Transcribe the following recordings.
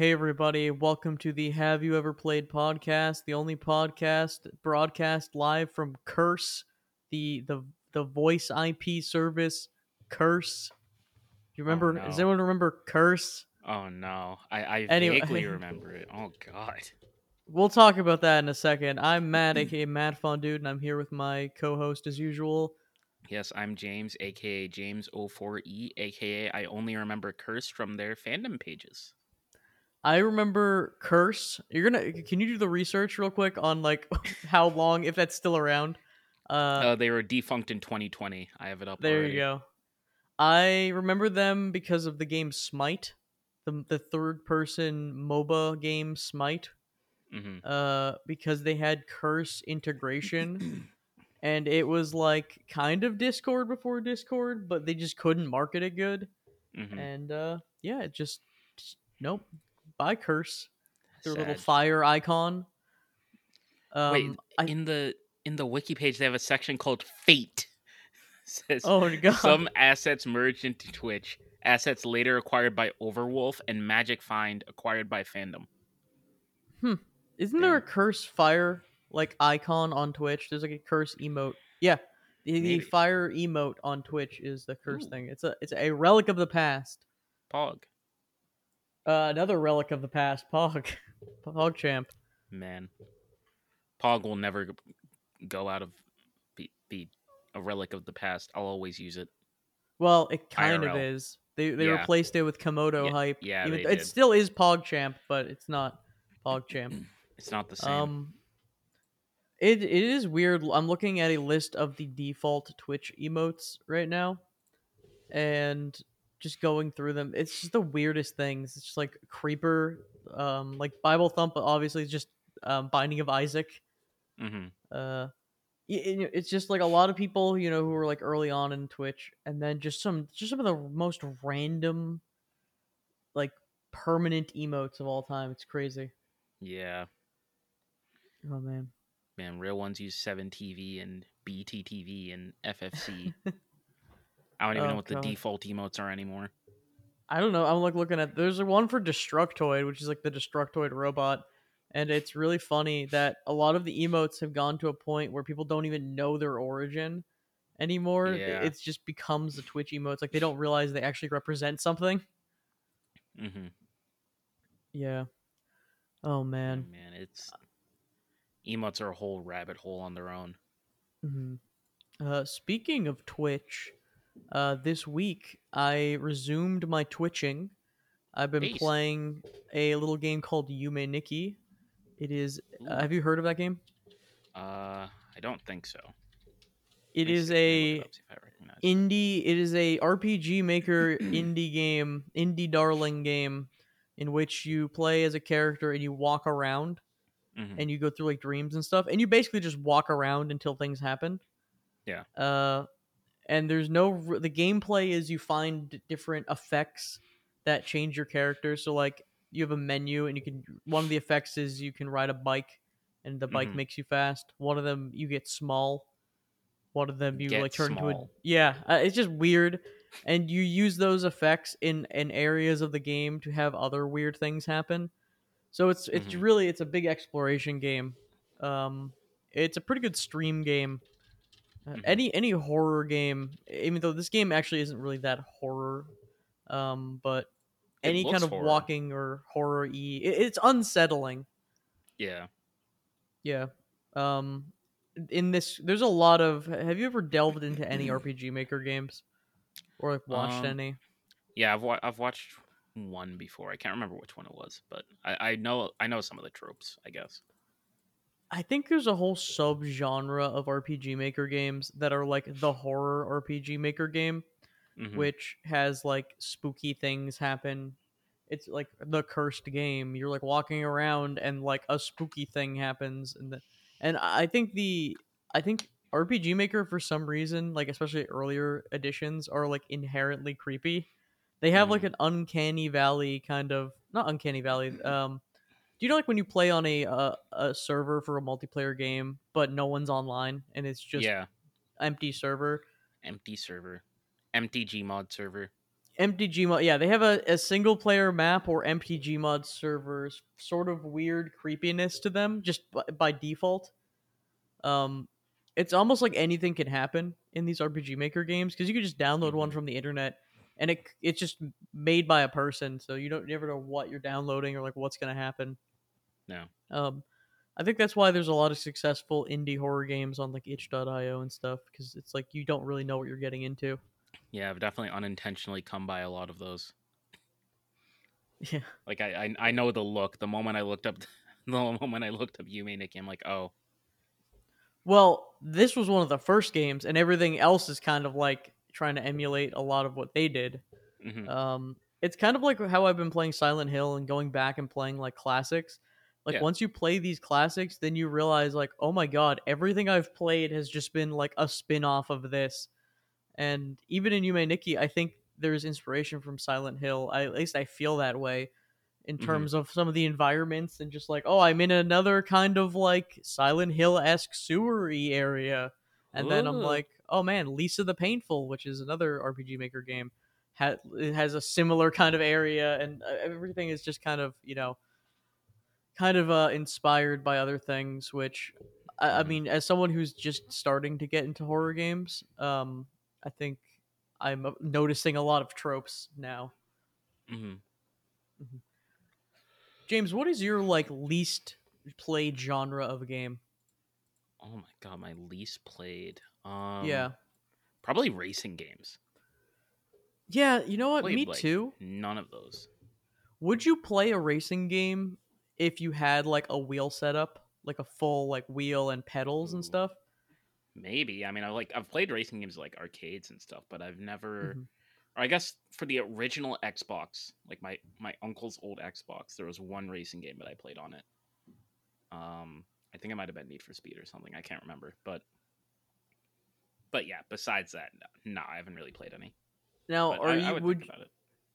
Hey, everybody, welcome to the Have You Ever Played podcast, the only podcast broadcast live from Curse, the the the voice IP service Curse. Do you remember? Oh, does no. anyone remember Curse? Oh no, I, I Anyway- vaguely remember it. Oh god. We'll talk about that in a second. I'm Matt, aka Matt Fun Dude, and I'm here with my co-host as usual. Yes, I'm James, aka James04E, aka I only remember Curse from their fandom pages. I remember Curse. You're gonna. Can you do the research real quick on like how long, if that's still around? Uh, Uh, they were defunct in 2020. I have it up. There already. you go. I remember them because of the game Smite, the the third person MOBA game Smite. hmm Uh, because they had Curse integration, and it was like kind of Discord before Discord, but they just couldn't market it good. hmm And uh, yeah, it just nope. Buy Curse, their little fire icon. Um, Wait, I, in the in the wiki page they have a section called Fate. says oh my god, some assets merged into Twitch. Assets later acquired by Overwolf and Magic Find acquired by Fandom. Hmm. Isn't there a curse fire like icon on Twitch? There's like a curse emote. Yeah, the, the fire emote on Twitch is the curse Ooh. thing. It's a it's a relic of the past. Pog. Uh, another relic of the past. Pog, Pog champ. Man, Pog will never go out of be, be a relic of the past. I'll always use it. Well, it kind of is. They they Yeah. replaced it with Komodo Yeah, hype. yeah, Even- it did. still is Pog champ, but it's not Pog champ. It's not the same. Um, it it is weird. I'm looking at a list of the default Twitch emotes right now, and just going through them. It's just the weirdest things. It's just like creeper, um, like Bible thump, obviously just um, Binding of Isaac. hmm Uh, y- it's just like a lot of people, you know, who were like early on in Twitch, and then just some just some of the most random, like permanent emotes of all time. It's crazy. Yeah, Oh man. man. Real ones use Seven TV and BTTV and FFZ. I don't even Oh, know what God. the default emotes are anymore. I don't know. I'm like looking at there's one for Destructoid, which is like the Destructoid robot, and it's really funny that a lot of the emotes have gone to a point where people don't even know their origin anymore. It- Yeah. It's just becomes the Twitch emotes. Like they don't realize they actually represent something. hmm Yeah. Oh man. man, it's emotes are a whole rabbit hole on their own. hmm Uh, speaking of Twitch, uh, this week I resumed my twitching. I've been playing a little game called Yume Nikki. It is. Uh, have you heard of that game? Uh, I don't think so. It Let is see- let me a it up, see if I recognize it. indie. It is a RPG Maker indie game, indie darling game, in which you play as a character and you walk around Mhm. and you go through like dreams and stuff, and you basically just walk around until things happen. Yeah. Uh, and there's no the gameplay is you find different effects that change your character. So like you have a menu and you can one of the effects is you can ride a bike and the bike Mhm. makes you fast. One of them you get small. One of them you Get like turn into a yeah. Uh, it's just weird, and you use those effects in in areas of the game to have other weird things happen. So it's it's Mhm. really it's a big exploration game. Um, it's a pretty good stream game. Uh, Mhm. Any any horror game, even though this game actually isn't really that horror, um, but It any kind of horror. walking or horror y, it's unsettling. Yeah. Yeah. Um, in this, there's a lot of. Have you ever delved into any RPG Maker games, or like watched Um, any? Yeah, I've wa- I've watched one before. I can't remember which one it was, but I, I know I know some of the tropes. I guess. I think there's a whole subgenre of RPG Maker games that are like the horror RPG Maker game, Mhm. which has like spooky things happen. It's like the cursed game. You're like walking around and like a spooky thing happens, and the, and I think the I think RPG Maker for some reason, like especially earlier editions, are like inherently creepy. They have like Mhm. an uncanny valley kind of not uncanny valley. Um, do you know like when you play on a uh, a server for a multiplayer game, but no one's online and it's just yeah, empty server? empty server, empty Gmod server. MTG mod, yeah, they have a, a single player map or MTG mod servers, sort of weird creepiness to them, just by, by default. Um, it's almost like anything can happen in these RPG Maker games because you can just download one Mhm. from the internet, and it it's just made by a person, so you don't you never know what you're downloading or like what's gonna happen. No. Um, I think that's why there's a lot of successful indie horror games on like itch.io and stuff because it's like you don't really know what you're getting into. Yeah, I've definitely unintentionally come by a lot of those. Yeah. Like I, I, I know the look. The moment I looked up, the moment I looked up Yume Nikki, I'm like, oh, Well, this was one of the first games, and everything else is kind of like trying to emulate a lot of what they did. mhm, Um, it's kind of like how I've been playing Silent Hill and going back and playing like classics. Like Yeah. once you play these classics, then you realize like, oh my god, everything I've played has just been like a spin-off of this. And even in Yume Nikki, I think there's inspiration from Silent Hill. I, at least I feel that way in Mhm. terms of some of the environments and just like, oh, I'm in another kind of like Silent Hill esque sewery area. And then I'm like, oh man, Lisa the Painful, which is another RPG Maker game, ha- it has a similar kind of area, and uh, everything is just kind of you know, kind of uh, inspired by other things. Which I, I Mhm. mean, as someone who's just starting to get into horror games, um, I think I'm noticing a lot of tropes now. mm-hmm James, what is your like least played genre of a game? Oh my god, my least played. Um, yeah, probably racing games. yeah. You know what? Played, Me like, too. None of those. Would you play a racing game if you had like a wheel setup, like a full like wheel and pedals and stuff? Maybe. I mean, I like I've played racing games like arcades and stuff, but I've never. Mhm. Or I guess for the original Xbox, like my my uncle's old Xbox, there was one racing game that I played on it. Um, I think it might have been Need for Speed or something. I can't remember, but but yeah. Besides that, no, no I haven't really played any. Now, But are I, you I would, would think about it.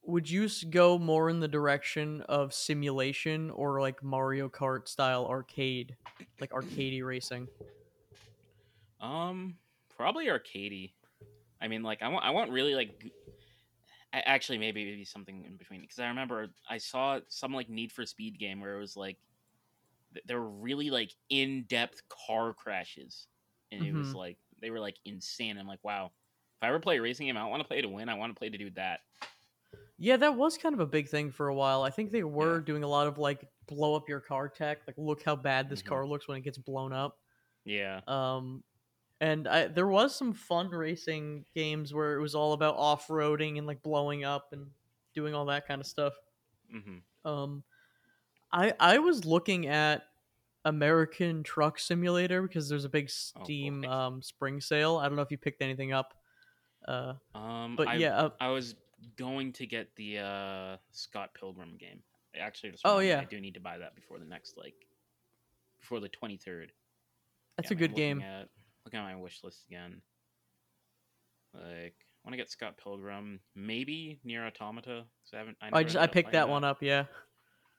Would you go more in the direction of simulation or like Mario Kart style arcade, like arcadey racing? Um, probably arcadey. I mean, like I want I want really like. Actually, maybe maybe something in between because I remember I saw some like Need for Speed game where it was like th- there were really like in depth car crashes, and it was Mhm. like they were like insane. I'm like, wow, if I ever play a racing game, I don't want to play to win. I want to play to do that. Yeah, that was kind of a big thing for a while. I think they were Yeah. doing a lot of like blow up your car tech, like look how bad this Mhm. car looks when it gets blown up. Yeah. Um, and I, there was some fun racing games where it was all about off roading and like blowing up and doing all that kind of stuff. hmm Um, I I was looking at American Truck Simulator because there's a big Oh, Steam boy. um, spring sale. I don't know if you picked anything up. Uh, Um, but I, yeah, uh, I was going to get the uh Scott Pilgrim game. I actually just Oh, yeah. I do need to buy that before the next like before the twenty third. that's a good game. At, looking at my wish list again. Like, I want to get Scott Pilgrim, maybe Nier Automata. I haven't. I, I just I picked playing that one up. Yeah.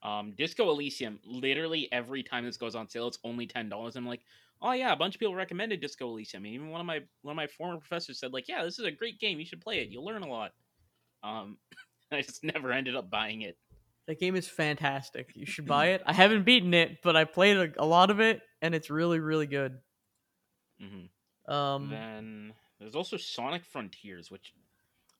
Um, Disco Elysium. Literally every time this goes on sale, it's only ten dollars. I'm like, oh yeah, a bunch of people recommended Disco Elysium. And even one of my one of my former professors said like, yeah, this is a great game. You should play it. You'll learn a lot. Um, I just never ended up buying it. That game is fantastic. You should buy it. I haven't beaten it, but I played a, a lot of it, and it's really, really good. hmm Um, then there's also Sonic Frontiers, which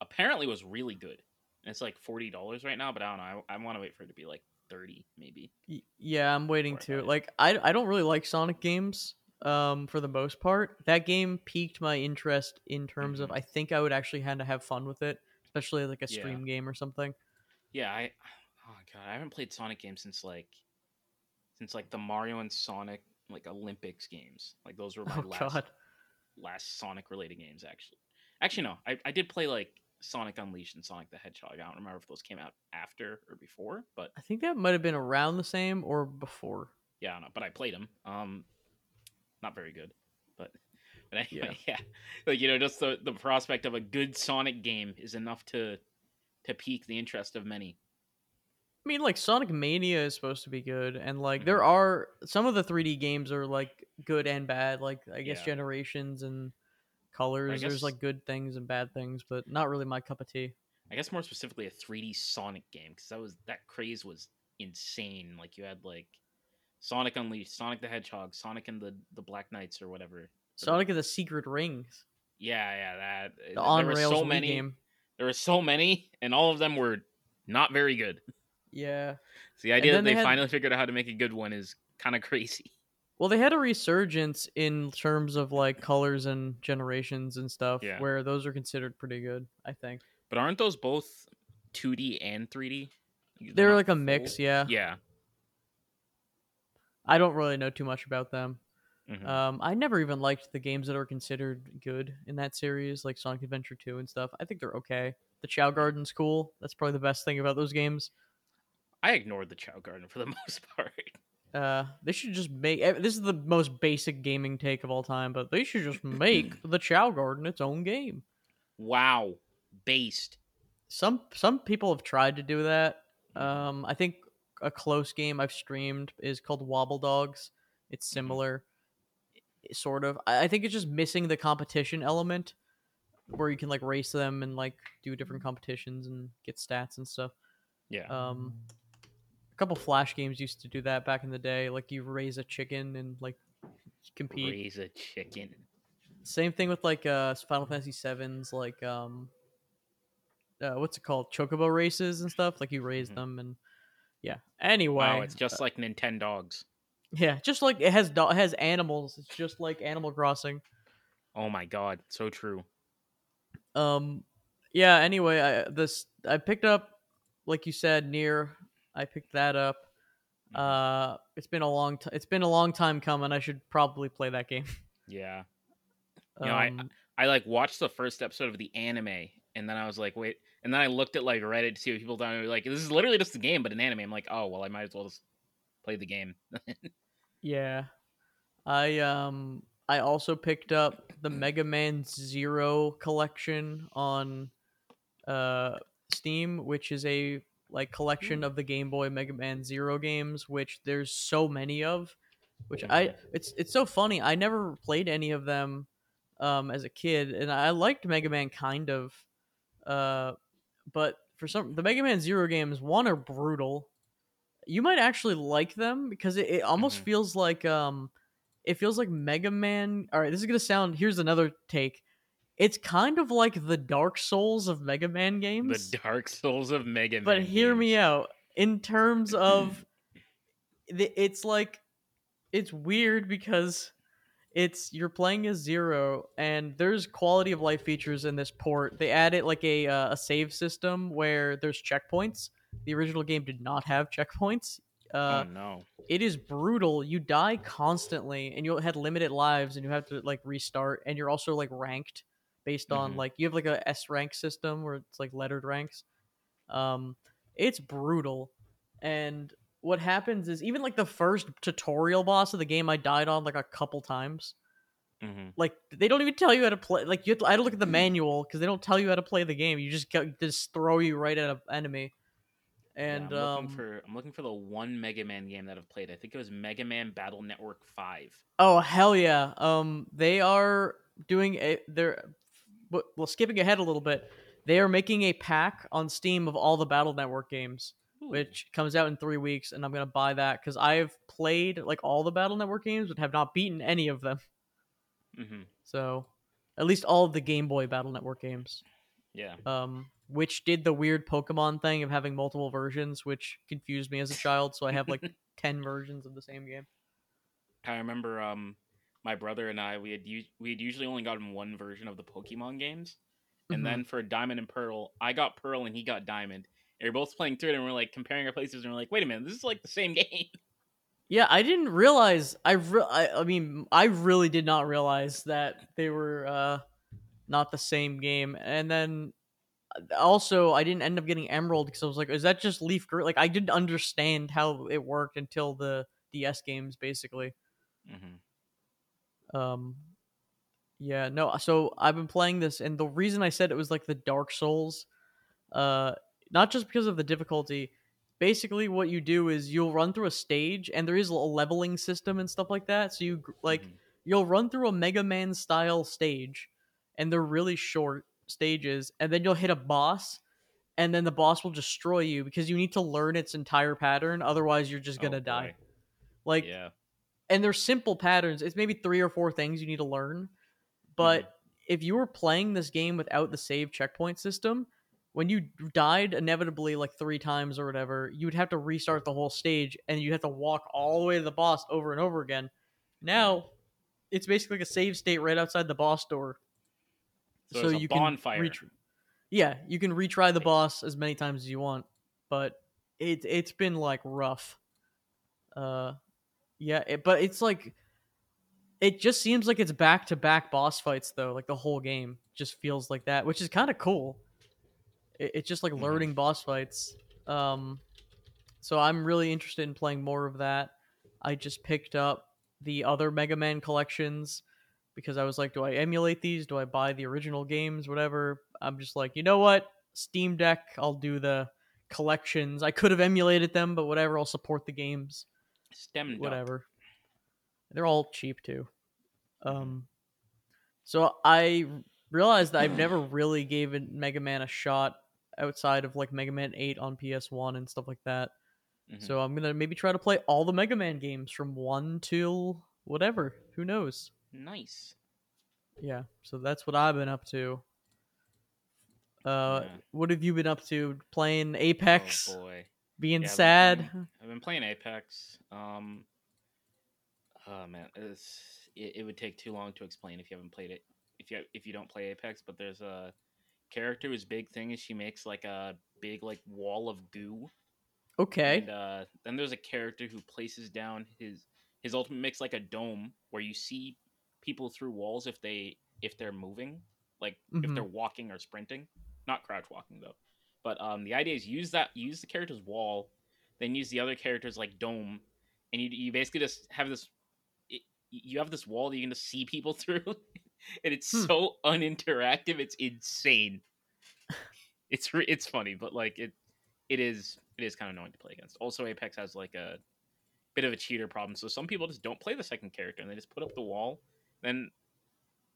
apparently was really good. And it's like forty dollars right now, but I don't know. I, I want to wait for it to be like thirty, maybe. yeah, I'm waiting Before I to. Like, I I don't really like Sonic games. Um, for the most part, that game piqued my interest in terms of Mhm. I think I would actually kind of have fun with it, especially like a Yeah. stream game or something. Yeah, I oh god, I haven't played Sonic games since like since like the Mario and Sonic like Olympics games. Like those were my Oh last God. last Sonic related games actually. Actually no, I, I did play like Sonic Unleashed and Sonic the Hedgehog. I don't remember if those came out after or before, but I think that might have been around the same or before. yeah, I don't know. But I played them. Um, not very good, but but anyway, yeah. Like you know, just the the prospect of a good Sonic game is enough to to pique the interest of many. I mean, like Sonic Mania is supposed to be good, and like Mm-hmm. there are some of the 3D games are like good and bad. Like I guess Yeah. Generations and Colors. guess- There's like good things and bad things, but not really my cup of tea. I guess more specifically a 3D Sonic game because that was that craze was insane. Like you had like Sonic Unleashed, Sonic the Hedgehog, Sonic and the the Black Knights or whatever. Sonic and the Secret Rings, Yeah, yeah, that the there on were rails so many. game. There were so many, and all of them were not very good. Yeah. So the idea that they, they had- finally figured out how to make a good one is kind of crazy. Well, they had a resurgence in terms of like colors and generations and stuff, Yeah. where those are considered pretty good. I think But aren't those both 2D and 3D? they're not like a mix. Yeah. Yeah. I don't really know too much about them. Mhm. Um, I never even liked the games that are considered good in that series, like Sonic Adventure 2 and stuff. I think they're okay. The Chao Garden's cool. That's probably the best thing about those games. I ignored the Chao Garden for the most part. Uh, they should just make. eh, This is the most basic gaming take of all time, but they should just make the Chao Garden its own game. Wow. Based. Some some people have tried to do that. Um, I think a close game I've streamed is called Wobble Dogs. It's similar, i- sort of. I, think it's just missing the competition element, where you can like race them and like do different competitions and get stats and stuff. Yeah. Um, a couple flash games used to do that back in the day. Like you raise a chicken and like compete. Raise a chicken. Same thing with like uh Final Fantasy Sevens, like um, uh, what's it called, Chocobo races and stuff. Like you raise Mhm. them and yeah. Anyway, Wow, it's just like Nintendogs. Yeah, just like it has do- it has animals. It's just like Animal Crossing. Oh my god, so true. Um, yeah. Anyway, I this I picked up, like you said, Nier. I picked that up. Mhm. Uh, it's been a long time. It's been a long time coming. I should probably play that game. Yeah. You know, I- Um, I like watched the first episode of the anime and then I was like, wait and then I looked at like Reddit to see what people thought and were like, this is literally just a game, but an anime. I'm like, oh well I might as well just play the game. Yeah. I um I also picked up the Mega Man Zero collection on uh Steam, which is a like collection of the Game Boy Mega Man Zero games, which there's so many of. Which I it's it's so funny. I never played any of them um as a kid, and I liked Mega Man kind of. Uh but for some the Mega Man Zero games, one are brutal. You might actually like them because it, it almost Mhm. feels like um it feels like Mega Man. All right, this is gonna sound. Here's another take. It's kind of like the Dark Souls of Mega Man games. the Dark Souls of Mega Man. but hear me out. In terms of, the- it's like, it's weird because it's you're playing as Zero, and there's quality of life features in this port. They added like a uh, a save system where there's checkpoints. The original game did not have checkpoints. Uh, oh no. it is brutal. You die constantly, and you had limited lives, and you have to like restart. And you're also like ranked based on Mhm. like you have like a S rank system where it's like lettered ranks. Um, it's brutal, and what happens is even like the first tutorial boss of the game, I died on like a couple times. hmm Like they don't even tell you how to play. Like you, to, I had to look at the manual because they don't tell you how to play the game. You just go, just throw you right at an enemy. And I'm um, looking for I'm looking for the one Mega Man game that I've played. I think it was Mega Man Battle Network Five. Oh hell yeah! Um, they are doing a they're well skipping ahead a little bit. They are making a pack on Steam of all the Battle Network games, which comes out in three weeks, and I'm gonna buy that because I've played like all the Battle Network games, but have not beaten any of them. hmm So, at least all of the Game Boy Battle Network games. Yeah. Um, which did the weird Pokemon thing of having multiple versions, which confused me as a child. So I have like ten versions of the same game. I remember um my brother and I we had u- we had usually only gotten one version of the Pokemon games, and Mhm. then for Diamond and Pearl, I got Pearl and he got Diamond. And we are both playing through it, and we're like comparing our places, and we're like, wait a minute, this is like the same game. Yeah, I didn't realize. I, re- I I mean, I really did not realize that they were uh, not the same game. And then uh, also, I didn't end up getting Emerald because I was like, is that just Leaf Green? Like, I didn't understand how it worked until the DS games, basically. hmm Um, yeah, no. So I've been playing this, and the reason I said it was like the Dark Souls, uh, not just because of the difficulty. Basically, what you do is you'll run through a stage, and there is a leveling system and stuff like that. So you like Mhm. you'll run through a Mega Man style stage, and they're really short stages, and then you'll hit a boss, and then the boss will destroy you because you need to learn its entire pattern. Otherwise, you're just Oh, gonna die. Like, yeah. and they're simple patterns. It's maybe three or four things you need to learn. But mm-hmm. if you were playing this game without the save checkpoint system, when you died inevitably like three times or whatever, you would have to restart the whole stage and you'd have to walk all the way to the boss over and over again. Mm. Now, it's basically like a save state right outside the boss door. So, there's a bonfire. ret- yeah, you can retry the boss as many times as you want, but it it's been like rough. Uh, yeah, it, but it's like it just seems like it's back to back boss fights though. Like the whole game just feels like that, which is kind of cool. It, it's just like Mhm. learning boss fights. Um, so I'm really interested in playing more of that. I just picked up the other Mega Man collections because I was like, do I emulate these? Do I buy the original games? Whatever. I'm just like, you know what? Steam Deck, I'll do the collections. I could have emulated them, but whatever. I'll support the games. Up. Whatever. They're all cheap too. Um, so I realized that I've never really given Mega Man a shot outside of like Mega Man 8 on PS1 and stuff like that. Mhm. So I'm gonna maybe try to play all the Mega Man games from one till whatever. Who knows? Nice. Yeah. So that's what I've been up to. Uh, Yeah. what have you been up to? Playing Apex, Oh boy. being Yeah, I've been sad. playing- I've been playing Apex. Um. Oh man, it's, it, it would take too long to explain if you haven't played it. If you if you don't play Apex, but there's a character whose big thing is she makes like a big like wall of goo. Okay. And uh, then there's a character who places down his his ultimate makes like a dome where you see people through walls if they if they're moving, like if Mhm. they're walking or sprinting, not crouch walking though. But um, the idea is use that use the character's wall, then use the other character's like dome, and you you basically just have this. It, you have this wall that you can just see people through, and it's Hmm. so uninteractive. It's insane. It's re- it's funny, but like it it is it is kind of annoying to play against. Also, Apex has like a bit of a cheater problem, so some people just don't play the second character and they just put up the wall. Then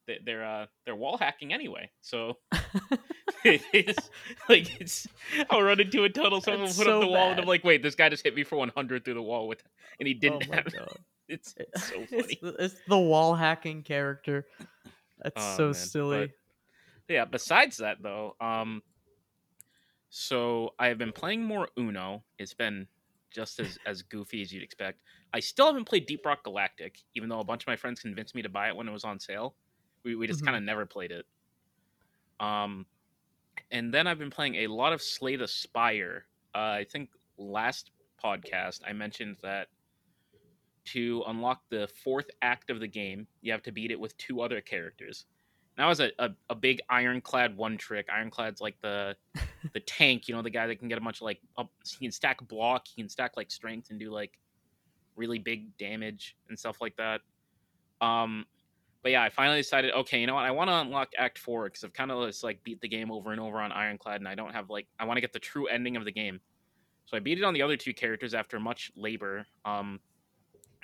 they- they're uh they're wall hacking anyway. So it's like it's I'll run into a tunnel, someone will put so up the wall, and. I'm like, wait, this guy just hit me for 100 through the wall with, and he didn't oh have. god. It's, it's so funny. the- it's the wall hacking character. That's Oh, so man, silly. yeah besides that though um so i have been playing more uno it's been just as as goofy as you'd expect. I still haven't played deep rock galactic even though a bunch of my friends convinced me to buy it when it was on sale. We, we just Mhm. kind of never played it. Um and then i've been playing a lot of slay the spire. Uh, i think last podcast i mentioned that to unlock the fourth act of the game you have to beat it with two other characters that was a, a, a big ironclad one trick. Ironclad's like the the tank, you know, the guy that can get a bunch of like up, he can stack block, he can stack like strength and do like really big damage and stuff like that. Um, but yeah, I finally decided, okay, you know what, I want to unlock Act Four because I've kind of just like beat the game over and over on Ironclad, and I don't have like I want to get the true ending of the game. So I beat it on the other two characters after much labor. Um,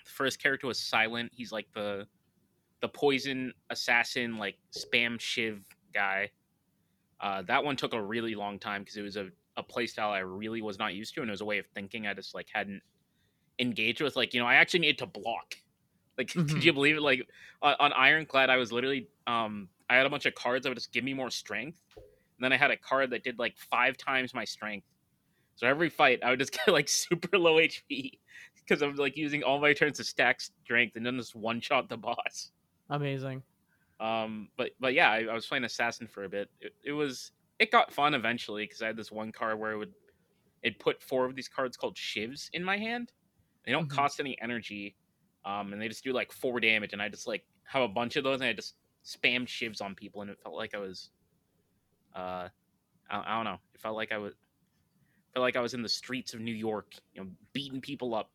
the first character was Silent. He's like the the poison assassin like spam shiv guy. Uh, that one took a really long time because it was a, a play style i really was not used to and it was a way of thinking i just like hadn't engaged with like you know i actually needed to block. Like Mhm. could you believe it? Like on, on ironclad i was literally um i had a bunch of cards that would just give me more strength and then i had a card that did like five times my strength. So every fight i would just get like super low hp because i'm like using all my turns to stack strength and then just one shot the boss Amazing. um, but but yeah, I, I was playing assassin for a bit. It, it was it got fun eventually because I had this one card where it would it put four of these cards called shivs in my hand. They don't Mhm. cost any energy, um, and they just do like four damage. And I just like have a bunch of those, and I just spammed shivs on people, and it felt like I was, uh, I, I don't know, it felt like I was. Felt like I was in the streets of New York, you know, beating people up,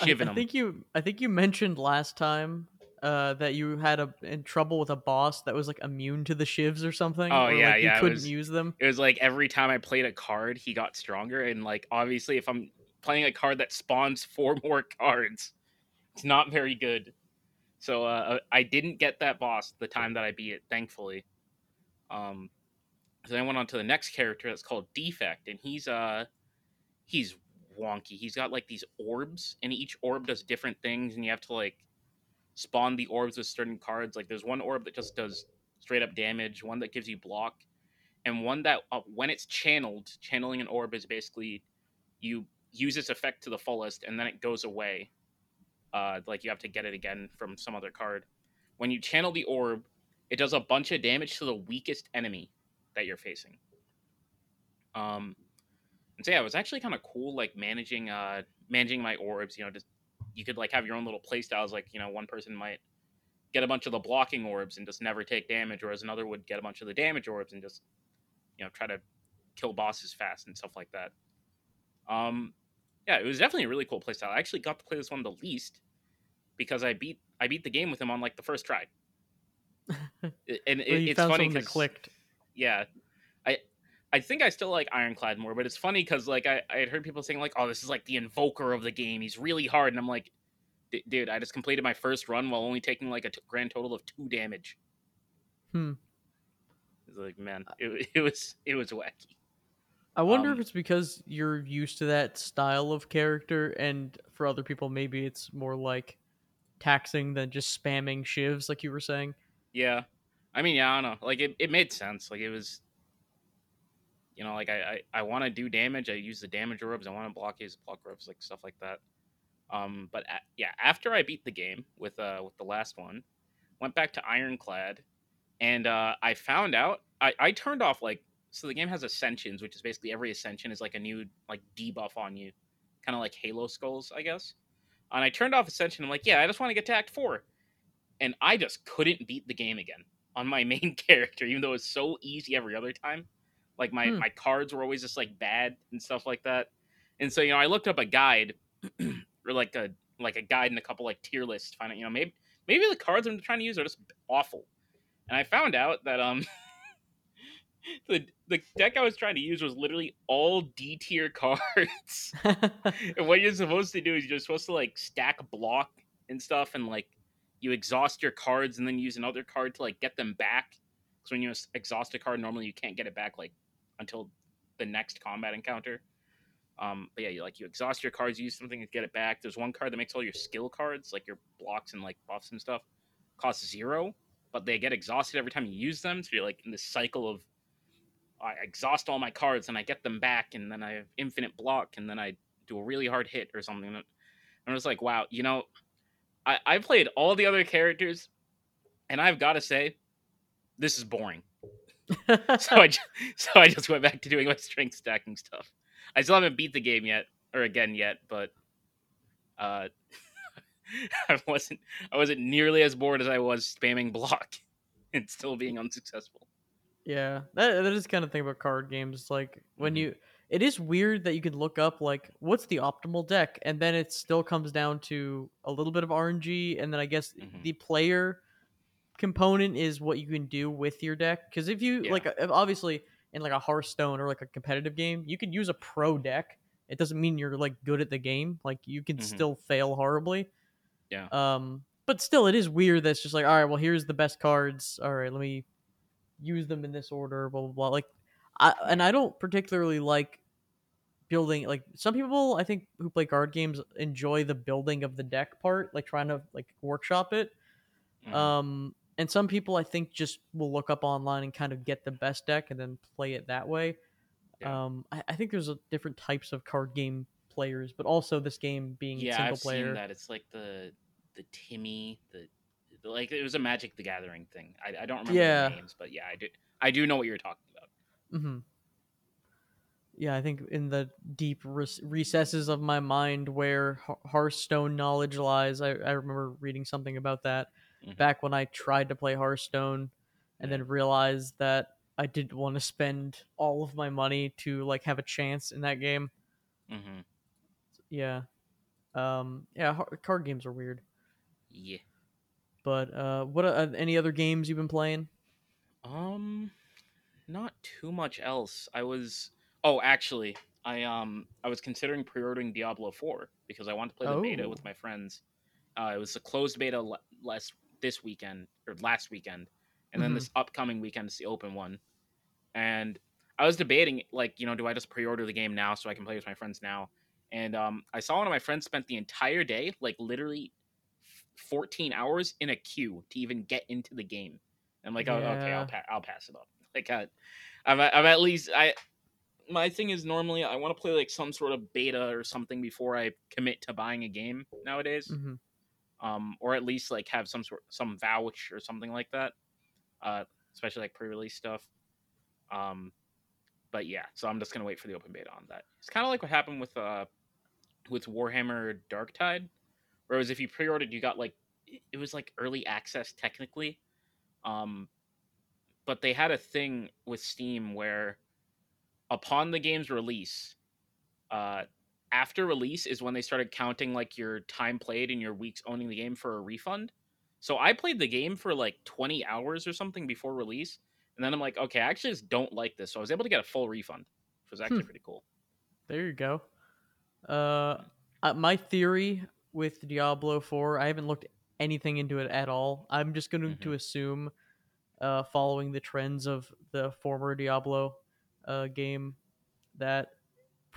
I, shiving I them. think you I think you mentioned last time uh, that you had a in trouble with a boss that was like immune to the shivs or something. Oh, or, yeah, like, yeah, You couldn't was- use them. it was like every time I played a card, he got stronger. And like obviously, if I'm playing a card that spawns four more cards, it's not very good. So uh, I didn't get that boss the time that I beat it, thankfully. Um, So then I went on to the next character that's called Defect, and he's uh he's wonky. He's got like these orbs, and each orb does different things, and you have to like spawn the orbs with certain cards. Like there's one orb that just does straight up damage, one that gives you block, and one that uh, when it's channeled, channeling an orb is basically you use its effect to the fullest, and then it goes away. Uh, like you have to get it again from some other card. When you channel the orb, it does a bunch of damage to the weakest enemy that you're facing. Um, and so yeah, it was actually kind of cool, like managing uh managing my orbs. You know, just you could like have your own little play styles. Like you know, one person might get a bunch of the blocking orbs and just never take damage, whereas another would get a bunch of the damage orbs and just you know try to kill bosses fast and stuff like that. Um, yeah, it was definitely a really cool playstyle. I actually got to play this one the least because I beat I beat the game with him on like the first try. and it, Well, it's funny that because clicked. yeah, I think I still like Ironclad more, but it's funny because like I I had heard people saying like, oh, this is like the invoker of the game. He's really hard, and I'm like, "D- dude, I just completed my first run while only taking like a t- grand total of two damage. Hmm. It's like, man, it, it was it was wacky. I wonder Um, if it's because you're used to that style of character, and for other people, maybe it's more like taxing than just spamming shivs, like you were saying. Yeah, I mean, yeah, I don't know. Like it, it made sense. Like it was, you know, like I I, I want to do damage. I use the damage orbs. I want to block his block orbs, like stuff like that. Um, but a- yeah, after I beat the game with uh with the last one, went back to Ironclad, and uh, I found out I I turned off like so the game has ascensions, which is basically every ascension is like a new like debuff on you, kind of like Halo skulls, I guess. And I turned off ascension. I'm like, yeah, I just want to get to Act Four, and I just couldn't beat the game again on my main character, even though it's so easy every other time. Like my Hmm. my cards were always just like bad and stuff like that. And so you know, I looked up a guide or like a like a guide and a couple like tier lists to find out you know maybe maybe the cards I'm trying to use are just awful. And I found out that um the the deck I was trying to use was literally all D tier cards. and what you're supposed to do is you're supposed to like stack block and stuff and like you exhaust your cards and then use another card to like get them back. Because when you exhaust a card, normally you can't get it back like until the next combat encounter. Um, but yeah, you like you exhaust your cards, you use something to get it back. There's one card that makes all your skill cards, like your blocks and like buffs and stuff, cost zero, but they get exhausted every time you use them. So you're like in this cycle of I exhaust all my cards and I get them back, and then I have infinite block, and then I do a really hard hit or something. And I was like, wow, you know, I, I played all the other characters, and I've got to say, this is boring. So I, ju- so I just went back to doing my strength stacking stuff. I still haven't beat the game yet, or again yet, but uh, I wasn't I wasn't nearly as bored as I was spamming block and still being unsuccessful. Yeah, that that is kind of thing about card games. Like when Mhm. you, it is weird that you can look up like what's the optimal deck, and then it still comes down to a little bit of RNG, and then I guess Mhm. the player component is what you can do with your deck. Because if you Yeah. like, obviously in like a Hearthstone or like a competitive game, you can use a pro deck. It doesn't mean you're like good at the game. Like you can Mhm. still fail horribly. Yeah. Um, but still, it is weird. That's just like, all right, well, here's the best cards. All right, let me use them in this order. Blah blah blah. Like, I and I don't particularly like building. Like some people, I think, who play card games enjoy the building of the deck part, like trying to like workshop it. Mhm. Um, and some people, I think, just will look up online and kind of get the best deck and then play it that way. Yeah. Um, I, I think there's a, different types of card game players, but also this game being yeah, single I've player. seen that. It's like the the Timmy, the, the like it was a Magic the Gathering thing. I, I don't remember Yeah. the names, but yeah, I do I do know what you're talking about. hmm Yeah, I think in the deep res- recesses of my mind where Hearthstone knowledge lies, I, I remember reading something about that Mhm. back when I tried to play Hearthstone and Yeah. then realized that I didn't want to spend all of my money to like have a chance in that game. Mm-hmm. Yeah. Um yeah, card games are weird. Yeah. But uh what uh, any other games you've been playing? Um, not too much else. I was. Oh, actually, I um I was considering pre-ordering Diablo Four because I want to play the beta Oh. with my friends. Uh, it was a closed beta l- last this weekend or last weekend, and then Mhm. this upcoming weekend is the open one. and I was debating like you know do I just pre-order the game now so I can play with my friends now, and um, I saw one of my friends spent the entire day like literally 14 hours in a queue to even get into the game. I'm like, oh, okay, I'll pa- I'll pass it up. Like, I, I'm, at- I'm at least I. My thing is normally I want to play like some sort of beta or something before I commit to buying a game nowadays, hmm um, or at least like have some sort some vouch or something like that, uh, especially like pre-release stuff. Um, but yeah, so I'm just gonna wait for the open beta on that. It's kind of like what happened with uh with Warhammer Dark Tide, where it was if you pre-ordered, you got like it was like early access technically, um, but they had a thing with Steam where upon the game's release, uh, after release is when they started counting like your time played and your weeks owning the game for a refund. So I played the game for like 20 hours or something before release, and then I'm like, okay, I actually just don't like this, so I was able to get a full refund, which was actually Hmm. pretty cool. There you go. Uh, uh, my theory with Diablo 4, I haven't looked anything into it at all. I'm just going to assume, uh, following the trends of the former Diablo uh, game, that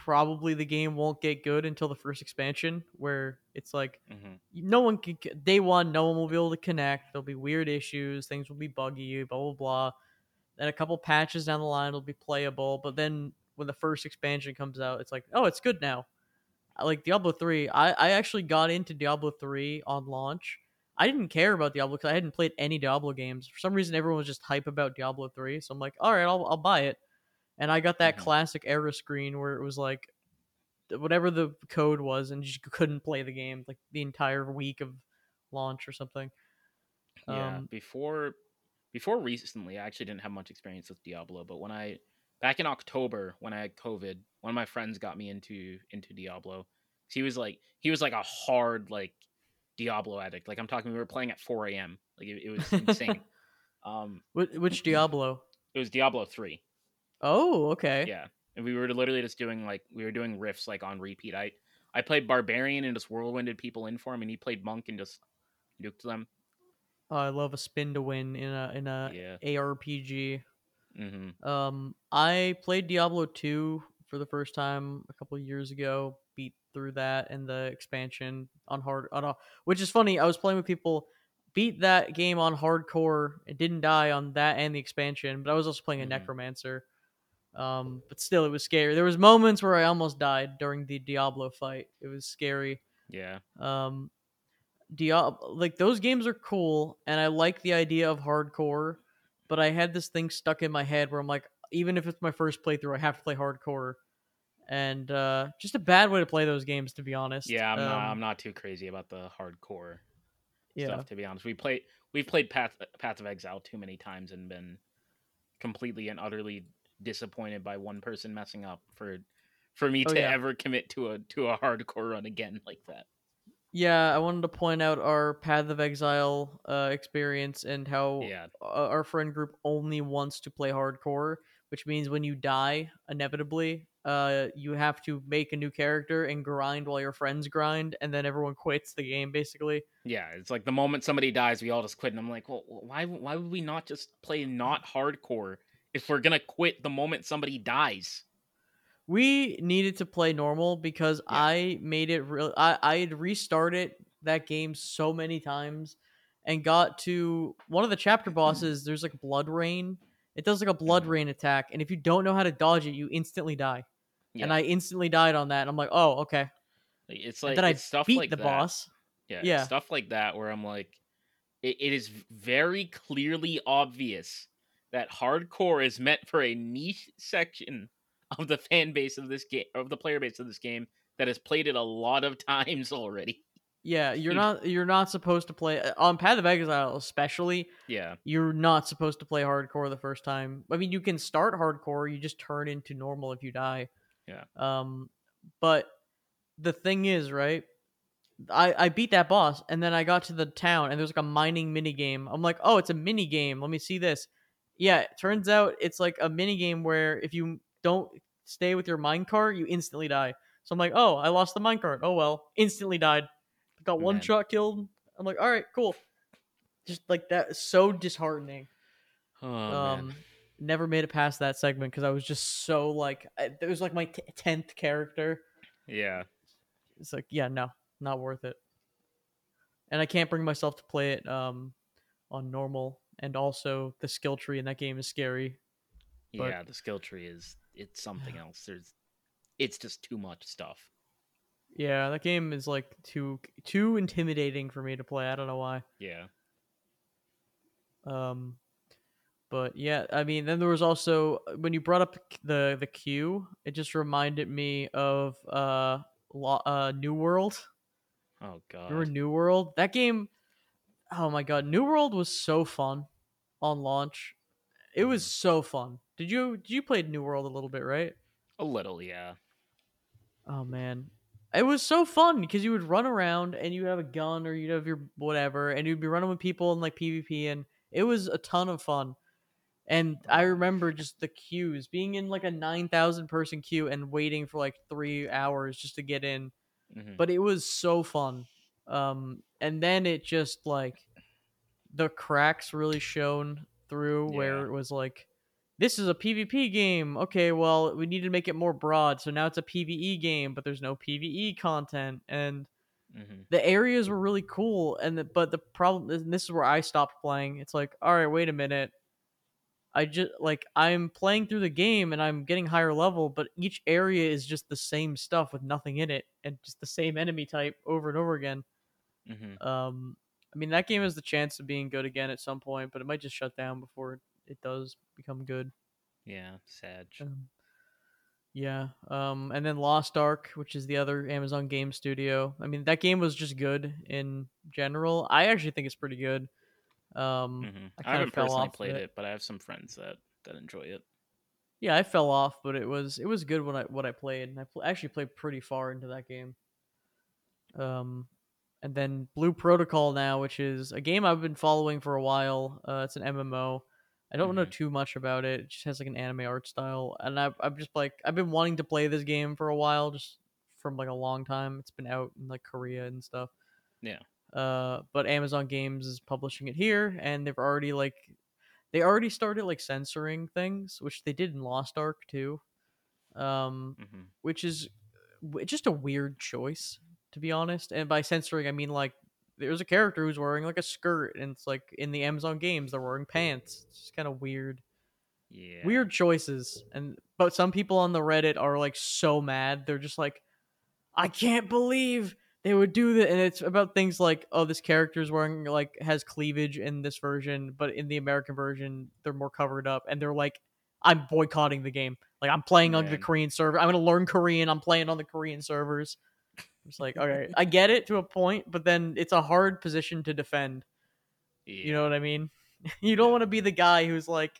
probably the game won't get good until the first expansion, where it's like hmm no one can day one, no one will be able to connect. There'll be weird issues, things will be buggy, blah blah blah. Then a couple patches down the line it'll be playable, but then when the first expansion comes out, it's like, oh, it's good now. Like Diablo three, I I actually got into Diablo three on launch. I didn't care about Diablo because I hadn't played any Diablo games. For some reason, everyone was just hype about Diablo three, so I'm like, all right, I'll I'll buy it. And I got that Mhm. classic era screen where it was like whatever the code was, and you just couldn't play the game like the entire week of launch or something. Yeah, Um, before before recently, I actually didn't have much experience with Diablo, but when I back in October when I had COVID, one of my friends got me into into Diablo. He was like he was like a hard like Diablo addict. Like I'm talking, we were playing at 4 a.m. Like it, it was insane. um, Wh- which Diablo? it was Diablo three. Oh, okay. Yeah, and we were literally just doing like we were doing rifts like on repeat. I I played barbarian and just whirlwinded people in for him, and he played monk and just nuked them. Oh, I love a spin to win in a in a Yeah. ARPG. hmm Um, I played Diablo 2 for the first time a couple years ago. Beat through that and the expansion on hard on a, which is funny. I was playing with people, beat that game on hardcore and didn't die on that and the expansion. But I was also playing a Mhm. necromancer. Um, but still, it was scary. There was moments where I almost died during the Diablo fight. It was scary. Yeah. Um, Diablo, like those games are cool, and I like the idea of hardcore. But I had this thing stuck in my head where I'm like, even if it's my first playthrough, I have to play hardcore, and uh, just a bad way to play those games, to be honest. Yeah, I'm not. Um, I'm not too crazy about the hardcore yeah, stuff. To be honest, we played. We've played Path Path of Exile too many times and been completely and utterly disappointed by one person messing up for for me Oh, to yeah. ever commit to a to a hardcore run again like that. yeah. I wanted to point out our Path of Exile uh, experience and how Yeah. our friend group only wants to play hardcore, which means when you die, inevitably, uh, you have to make a new character and grind while your friends grind, and then everyone quits the game basically. Yeah, it's like the moment somebody dies, we all just quit, and I'm like, well, why? Why would we not just play not hardcore if we're gonna quit the moment somebody dies? We needed to play normal because Yeah. I made it real. I I had restarted that game so many times and got to one of the chapter bosses. There's like blood rain. It does like a blood Mhm. rain attack, and if you don't know how to dodge it, you instantly die. Yeah, And I instantly died on that. And I'm like, oh, okay. Like, it's And like then I it's stuff beat like the that. boss. Yeah, Yeah. stuff like that where I'm like, it, it is very clearly obvious that hardcore is meant for a niche section of the fan base of this game, of the player base of this game that has played it a lot of times already. Yeah, you're not you're not supposed to play on Path of Exile, especially. Yeah, You're not supposed to play hardcore the first time. I mean, you can start hardcore. You just turn into normal if you die. Yeah. Um, but the thing is, right? I I beat that boss, and then I got to the town, and there's like a mining mini game. I'm like, oh, it's a mini game. Let me see this. Yeah, it turns out it's like a mini game where if you don't stay with your mine minecart, you instantly die. So I'm like, oh, I lost the mine minecart. Oh well, instantly died. Got one Man. shot killed. I'm like, all right, cool. Just like that, so disheartening. oh um, man, never made it past that segment because I was just so like I- it was like my t- tenth character. Yeah. It's like yeah, no, not worth it. And I can't bring myself to play it um on normal. And also the skill tree in that game is scary. But- Yeah, the skill tree is it's something else. There's it's just too much stuff. Yeah, that game is like too too intimidating for me to play. I don't know why. Yeah. Um, but yeah, I mean, then there was also when you brought up the the queue, it just reminded me of uh, Lo- uh New World. Oh god. Remember New World? That game. Oh my god, New World was so fun on launch. It was so fun. Did you did you play New World a little bit, right? A little, yeah. Oh man. It was so fun because you would run around and you'd have a gun or you'd have your whatever and you'd be running with people in like PvP and it was a ton of fun. And I remember just the queues being in like a 9,000 person queue and waiting for like 3 hours just to get in. Mhm. But it was so fun. Um and then it just like the cracks really shone through where it was like this is a PvP game. Okay, well, we need to make it more broad. So now it's a PvE game, but there's no PvE content and Mhm. the areas were really cool and the, but the problem is this is where I stopped playing. It's like, "All right, wait a minute. I just like I'm playing through the game and I'm getting higher level, but each area is just the same stuff with nothing in it and just the same enemy type over and over again." Mhm. Um, I mean, that game has the chance of being good again at some point, but it might just shut down before it, does become good. Yeah, sad. Um, yeah. Um, and then Lost Ark, which is the other Amazon game studio. I mean, that game was just good in general. I actually think it's pretty good. Um, Mhm. I I, haven't personally played it. it. but I have some friends that that enjoy it. yeah, I fell off, but it was it was good when I what I played, and I pl- actually played pretty far into that game. Um, and then Blue Protocol now, which is a game I've been following for a while. Uh, it's an MMO. I don't know Mhm. too much about it. It just has like an anime art style, and I've I'm just like I've been wanting to play this game for a while, just from like a long time. It's been out in like Korea and stuff. Yeah. Uh, but Amazon Games is publishing it here, and they've already like they already started like censoring things, which they did in Lost Ark too. Um, hmm which is just a weird choice to be honest. And by censoring, I mean like there's a character who's wearing like a skirt, and it's like in the Amazon games they're wearing pants. It's just kind of weird, Yeah. weird choices. And but some people on the Reddit are like so mad. They're just like, I can't believe they would do that. And it's about things like, oh, this character's wearing like has cleavage in this version, but in the American version they're more covered up, and they're like. I'm boycotting the game. Like I'm playing on the Korean server. I'm gonna learn Korean. I'm playing on the Korean servers. It's like, okay, I get it to a point, but then it's a hard position to defend. You know what I mean? You don't Yeah. want to be the guy who's like,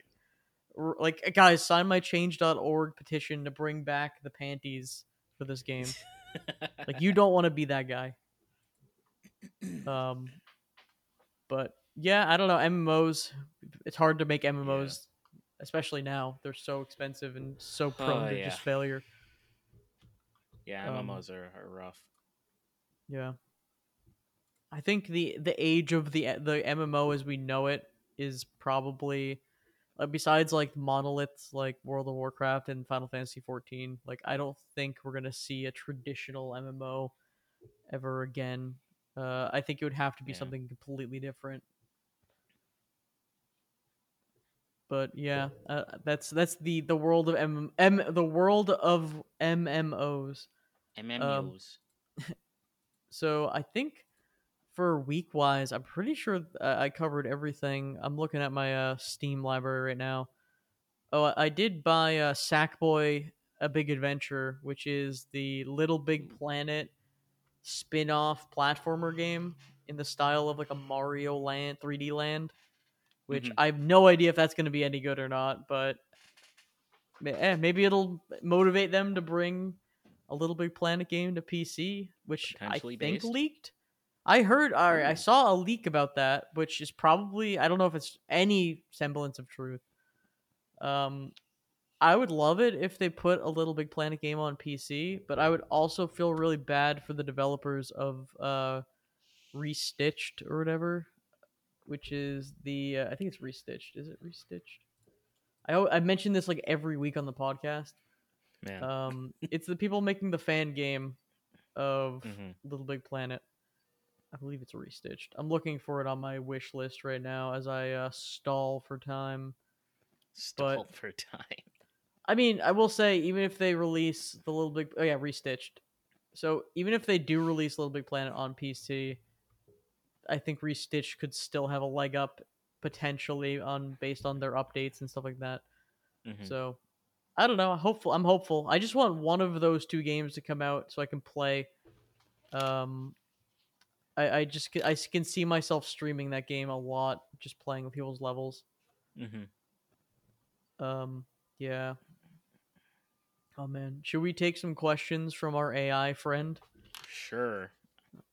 like, guys, sign my change.org petition to bring back the panties for this game. Like, you don't want to be that guy. Um, but yeah, I don't know. MMOs, it's hard to make MMOs, especially now. They're so expensive and so prone Oh, to yeah. just failure. yeah, um, MMOs are, are rough. Yeah. I think the the age of the the MMO as we know it is probably uh, besides like monoliths like World of Warcraft and Final Fantasy 14, like I don't think we're going to see a traditional MMO ever again. Uh, I think it would have to be Yeah. something completely different. But yeah, uh, that's that's the the world of M, M the world of MMOs. MMOs. So I think for week wise, I'm pretty sure I covered everything. I'm looking at my uh, Steam library right now. Oh, I- did buy uh, Sackboy: A Big Adventure, which is the Little Big Planet spin-off platformer game in the style of like a Mario Land 3D Land. Which Mhm. I have no idea if that's going to be any good or not, but eh, maybe it'll motivate them to bring a Little Big Planet game to PC, which I think based? leaked. I heard, right, I saw a leak about that, which is probably I don't know if it's any semblance of truth. Um, I would love it if they put a Little Big Planet game on PC, but I would also feel really bad for the developers of uh, Restitched or whatever, which is the uh, I think it's Restitched. Is it Restitched? I I mention this like every week on the podcast. Man. Um, it's the people making the fan game of Mhm. Little Big Planet. I believe it's restitched. I'm looking for it on my wish list right now as I uh, stall for time. Stall for time. I mean, I will say, even if they release the Little Big, oh yeah, restitched. So even if they do release Little Big Planet on PC, I think restitched could still have a leg up potentially on based on their updates and stuff like that. Mhm. So I don't know. Hopeful. I'm hopeful. I just want one of those two games to come out so I can play. Um, I I just I can see myself streaming that game a lot, just playing with people's levels. Mhm. Um, yeah. Oh man, should we take some questions from our AI friend? Sure.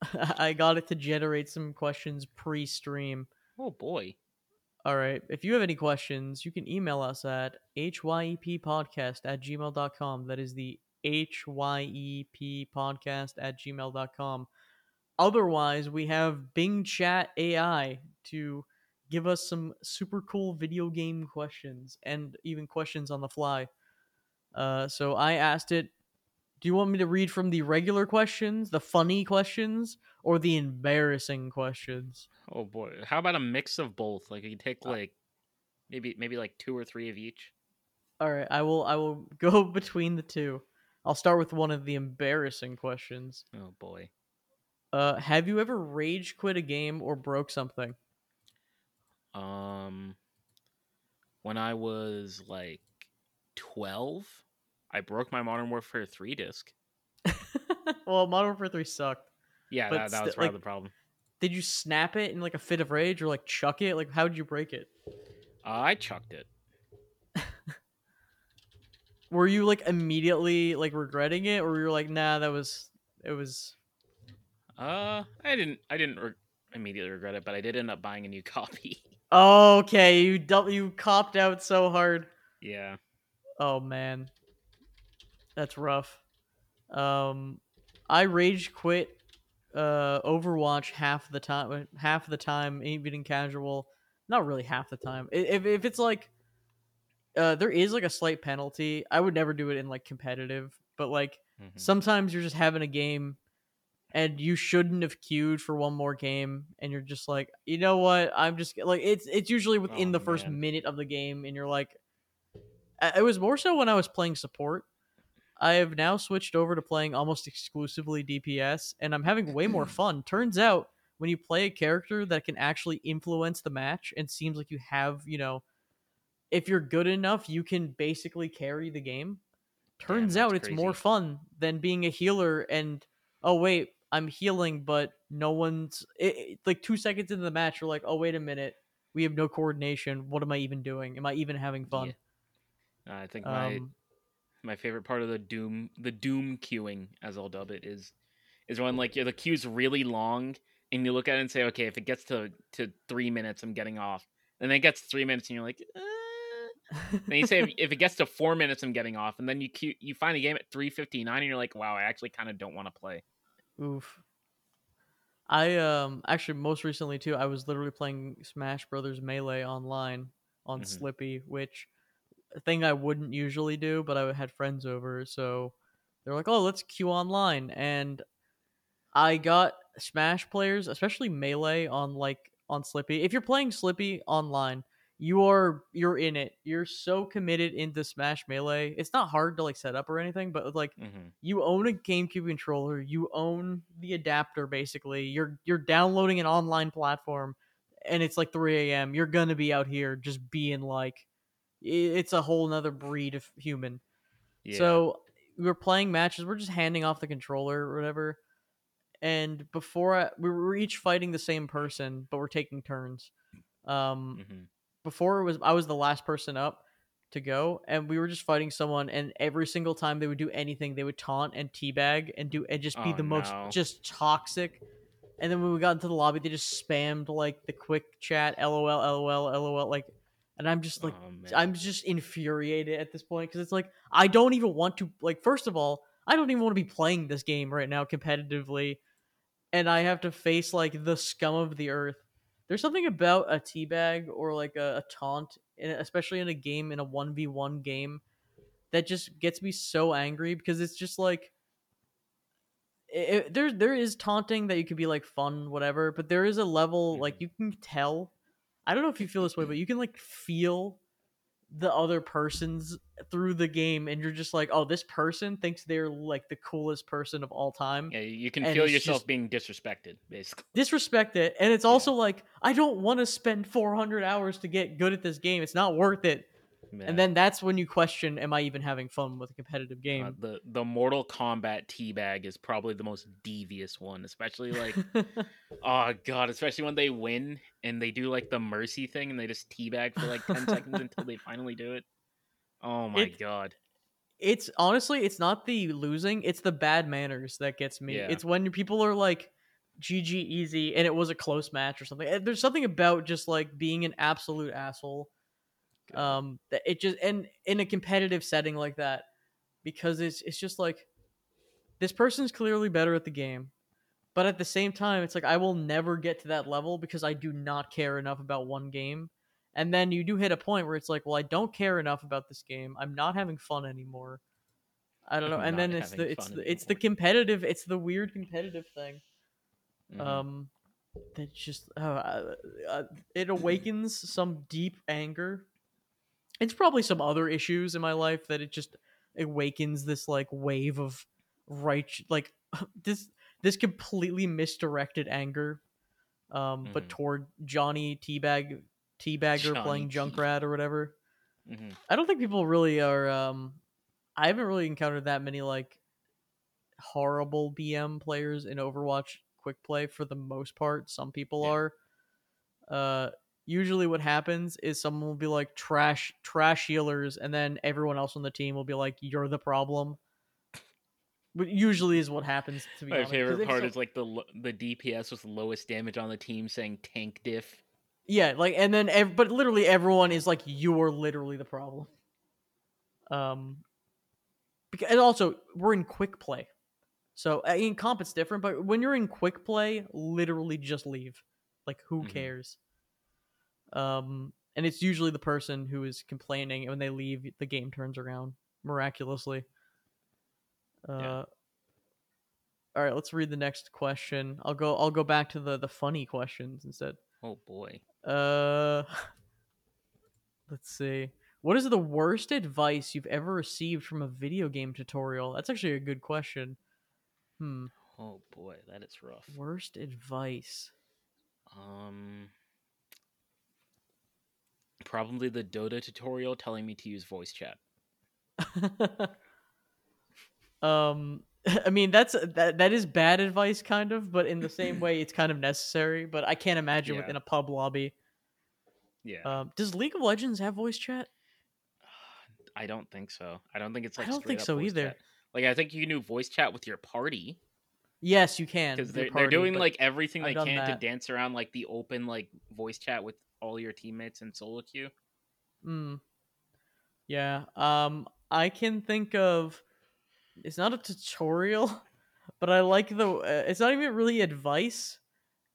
I got it to generate some questions pre-stream. Oh boy. All right. If you have any questions, you can email us at hyeppodcast at gmail.com. That is the hyep podcast at gmail.com. Otherwise, we have Bing Chat AI to give us some super cool video game questions and even questions on the fly. Uh, so I asked it, do you want me to read from the regular questions, the funny questions, or the embarrassing questions? Oh boy. How about a mix of both? Like you take Uh, like maybe maybe like two or three of each. All right, I will I will go between the two. I'll start with one of the embarrassing questions. Oh boy. Uh, have you ever rage quit a game or broke something? Um when I was like 12, I broke my Modern Warfare 3 disc. well, Modern Warfare 3 sucked. Yeah, that, that was part like- of the problem. Did you snap it in like a fit of rage or like chuck it? Like how did you break it? Uh, I chucked it. Were you like immediately like regretting it or you were like, "Nah, that was it was Uh, I didn't I didn't re- immediately regret it, but I did end up buying a new copy. Okay, you dou- you copped out so hard. yeah. Oh man. That's rough. Um I rage quit uh Overwatch half the time half the time even casual. Not really half the time. If if it's like uh there is like a slight penalty. I would never do it in like competitive, but like Mhm. sometimes you're just having a game and you shouldn't have queued for one more game and you're just like, "You know what? I'm just like it's it's usually within Oh, the first man. minute of the game and you're like it was more so when I was playing support. I have now switched over to playing almost exclusively DPS, and I'm having way more fun. Turns out, when you play a character that can actually influence the match and seems like you have, you know, if you're good enough, you can basically carry the game. Turns Damn, out it's more fun than being a healer and, oh, wait, I'm healing, but no one's. It, it- like two seconds into the match, you're like, oh, wait a minute. We have no coordination. What am I even doing? Am I even having fun? Uh, I think my Um, my favorite part of the Doom the Doom queuing, as I'll dub it, is is when like the queue's really long and you look at it and say, okay, if it gets to to three minutes, I'm getting off. And then it gets to three minutes and you're like, uh... then you say if, if it gets to four minutes, I'm getting off. And then you queue, you find a game at three fifty nine and you're like, wow, I actually kind of don't want to play. Oof. I um actually most recently too. I was literally playing Smash Brothers Melee online on Mhm. Slippi, which thing I wouldn't usually do, but I had friends over, so they're like, "Oh, let's queue online," and I got Smash players, especially Melee, on like on Slippi. If you're playing Slippi online, you are you're in it. You're so committed into Smash Melee. It's not hard to like set up or anything, but like Mm-hmm. you own a GameCube controller, you own the adapter basically. You're you're downloading an online platform and it's like 3 a.m. You're gonna be out here just being like it's a whole nother breed of human. Yeah. So we were playing matches, we're just handing off the controller or whatever. And before I, we were each fighting the same person, but we're taking turns. Um, hmm before it was I was the last person up to go, and we were just fighting someone, and every single time they would do anything, they would taunt and teabag and do and just be Oh, the most just toxic. And then when we got into the lobby, they just spammed like the quick chat, LOL, LOL, LOL, like, and I'm just like, oh. I'm just infuriated at this point because it's like I don't even want to like. First of all, I don't even want to be playing this game right now competitively, and I have to face like the scum of the earth. There's something about a teabag or like a, a taunt in- especially in a game in a 1v1 game that just gets me so angry because it's just like it, it- there there is taunting that you could be like fun whatever but there is a level like Mhm. you can tell i don't know if you feel this way but you can like feel the other person's through the game and you're just like oh this person thinks they're like the coolest person of all time Yeah, you can And feel yourself being disrespected, basically. disrespect it and it's Yeah. also like i don't want to spend 400 hours to get good at this game it's not worth it And then that's when you question am i even having fun with a competitive Uh, game the the Mortal Kombat teabag is probably the most devious one, especially like oh god, especially when they win and they do like the mercy thing and they just teabag for like ten seconds until they finally do it. Oh my It- god. it's honestly it's not the losing it's the bad manners that gets me Yeah. it's when people are like gg easy and it was a close match or something there's something about just like being an absolute asshole. Um that it just and in a competitive setting like that because it's it's just like this person's clearly better at the game but at the same time it's like i will never get to that level because i do not care enough about one game. And then you do hit a point where it's like well i don't care enough about this game. I'm not having fun anymore. I don't know. I'm and then it's the it's the, it's the competitive it's the weird competitive thing Mhm. um that just uh, uh, it awakens some deep anger it's probably some other issues in my life that it just awakens this like wave of right like this this completely misdirected anger um but Mhm. toward johnny teabag teabagger playing Johnny T. junkrat or whatever Mhm. i don't think people really are um i haven't really encountered that many like horrible bm players in overwatch quick play for the most part some people Yeah. are uh usually what happens is someone will be like trash trash healers and then everyone else on the team will be like you're the problem but usually is what happens to be My honest 'cause favorite part so- is like the the DPS with the lowest damage on the team saying tank diff. Yeah, like and then ev- but literally everyone is like you're literally the problem. Um because and also we're in quick play. So in comp it's different, but when you're in quick play, literally just leave. Like who Mhm. cares? Um and it's usually the person who is complaining and when they leave the game turns around miraculously. Uh Yeah. All right, let's read the next question. I'll go I'll go back to the the funny questions instead. Oh boy. Uh, let's see. What is the worst advice you've ever received from a video game tutorial? That's actually a good question. Hmm. Oh boy, that is rough. Worst advice. Um probably the Dota tutorial telling me to use voice chat. um, I mean that's that that is bad advice, kind of, but in the same way, it's kind of necessary. But I can't imagine Yeah. within a pub lobby. Yeah. Um, does League of Legends have voice chat? I don't think so. I don't think it's like I don't think so either. chat. Like I think you can do voice chat with your party Yes, you can. because they're, they're doing like everything I've they can that. to dance around like the open like voice chat with all your teammates in solo queue. Mm. Yeah. Um, I can think of. It's not a tutorial, but I like the. Uh, it's not even really advice,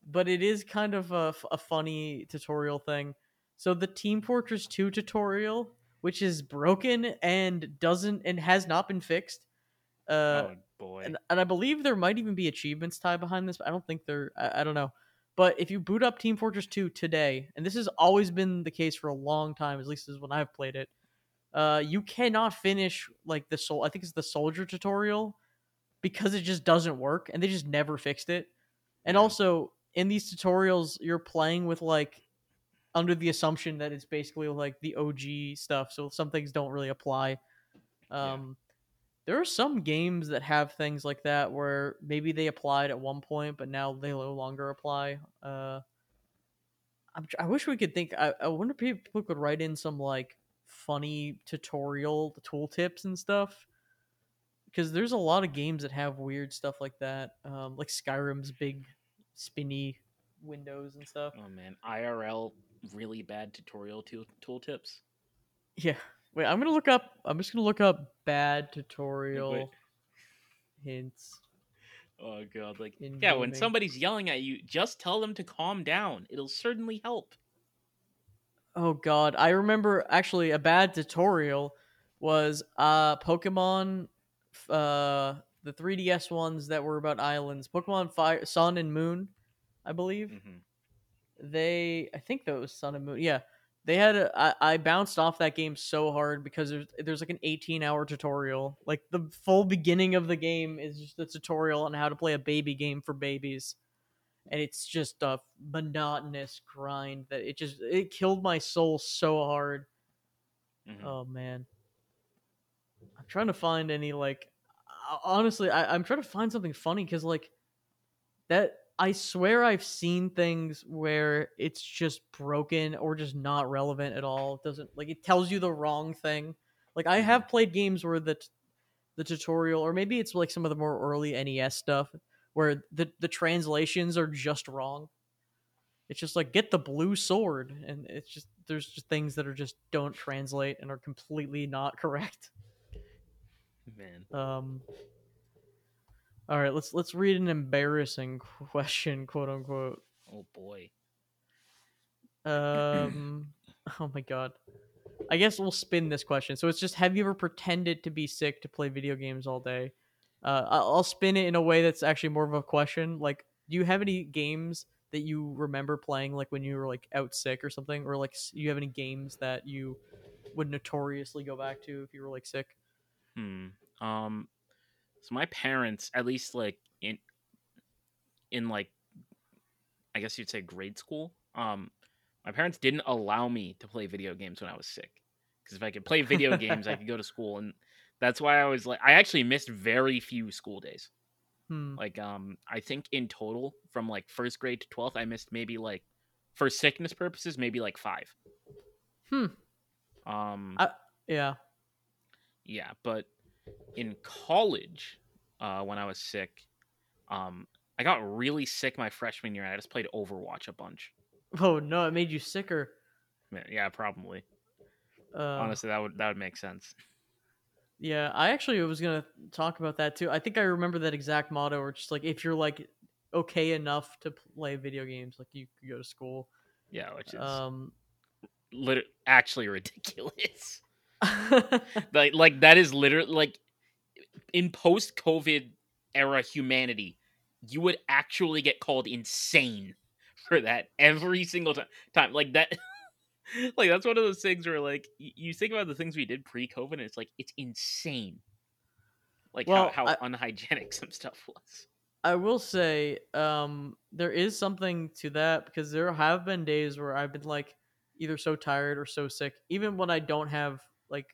but it is kind of a funny tutorial thing. So the Team Fortress 2 tutorial, which is broken and doesn't and has not been fixed. Uh, oh boy. and, and I believe there might even be achievements tied behind this. But I don't think there. I, I don't know. But if you boot up Team Fortress 2 today, and this has always been the case for a long time, at least as when I've played it, uh, you cannot finish like the soul. I think it's the soldier tutorial because it just doesn't work, and they just never fixed it. And also in these tutorials, you're playing with like under the assumption that it's basically like the OG stuff, so some things don't really apply. Um, there are some games that have things like that where maybe they applied at one point, but now they no longer apply. Uh, I'm, I wish we could think. I, I wonder if people could write in some like funny tutorial tooltips and stuff. Because there's a lot of games that have weird stuff like that, um, like Skyrim's big spinny windows and stuff. Oh man, IRL really bad tutorial tool tooltips. Yeah. Wait, I'm gonna look up. I'm just gonna look up bad tutorial hints. Oh god, like In yeah, when somebody's yelling at you, just tell them to calm down. It'll certainly help. Oh god, I remember actually a bad tutorial was uh Pokemon uh the 3DS ones that were about islands, Pokemon Fire Sun and Moon, I believe. hmm They I think that was Sun and Moon. Yeah. They had a, I, I bounced off that game so hard because there's there's like an 18 hour tutorial. Like the full beginning of the game is just a tutorial on how to play a baby game for babies and it's just a monotonous grind that it just it killed my soul so hard. hmm Oh man, I'm trying to find any like honestly, I, I'm trying to find something funny because like that. I swear I've seen things where it's just broken or just not relevant at all. It doesn't like it tells you the wrong thing. Like I have played games where the t- the tutorial or maybe it's like some of the more early NES stuff where the the translations are just wrong. It's just like get the blue sword, and it's just there's just things that are just don't translate and are completely not correct. Man. Um. All right, let's let's read an embarrassing question, quote unquote. Oh boy. Um. oh my god. I guess we'll spin this question. So it's just: Have you ever pretended to be sick to play video games all day? Uh, I'll spin it in a way that's actually more of a question. Like, do you have any games that you remember playing, like when you were like out sick or something, or like you have any games that you would notoriously go back to if you were like sick? Hmm. Um. So my parents, at least like in in like, I guess you'd say grade school. Um, my parents didn't allow me to play video games when I was sick. Because if I could play video games, I could go to school, and that's why I was like, I actually missed very few school days. Hmm. Like, um, I think in total from like first grade to twelfth, I missed maybe like, for sickness purposes, maybe like five. Hmm. Um. I- Yeah. yeah but in college uh when i was sick um i got really sick my freshman year and i just played overwatch a bunch Oh no, it made you sicker. Yeah, probably Uh, honestly that would that would make sense Yeah, I actually was gonna talk about that too. I think I remember that exact motto, it's just like if you're like okay enough to play video games, like you could go to school. yeah which is Um, lit- actually ridiculous like like that is literally like in post covid era humanity you would actually get called insane for that every single time time like that like that's one of those things where like you think about the things we did pre-covid and it's like it's insane. Like Well, how, how I- unhygienic some stuff was. I will say, um, there is something to that because there have been days where I've been like either so tired or so sick, even when I don't have like,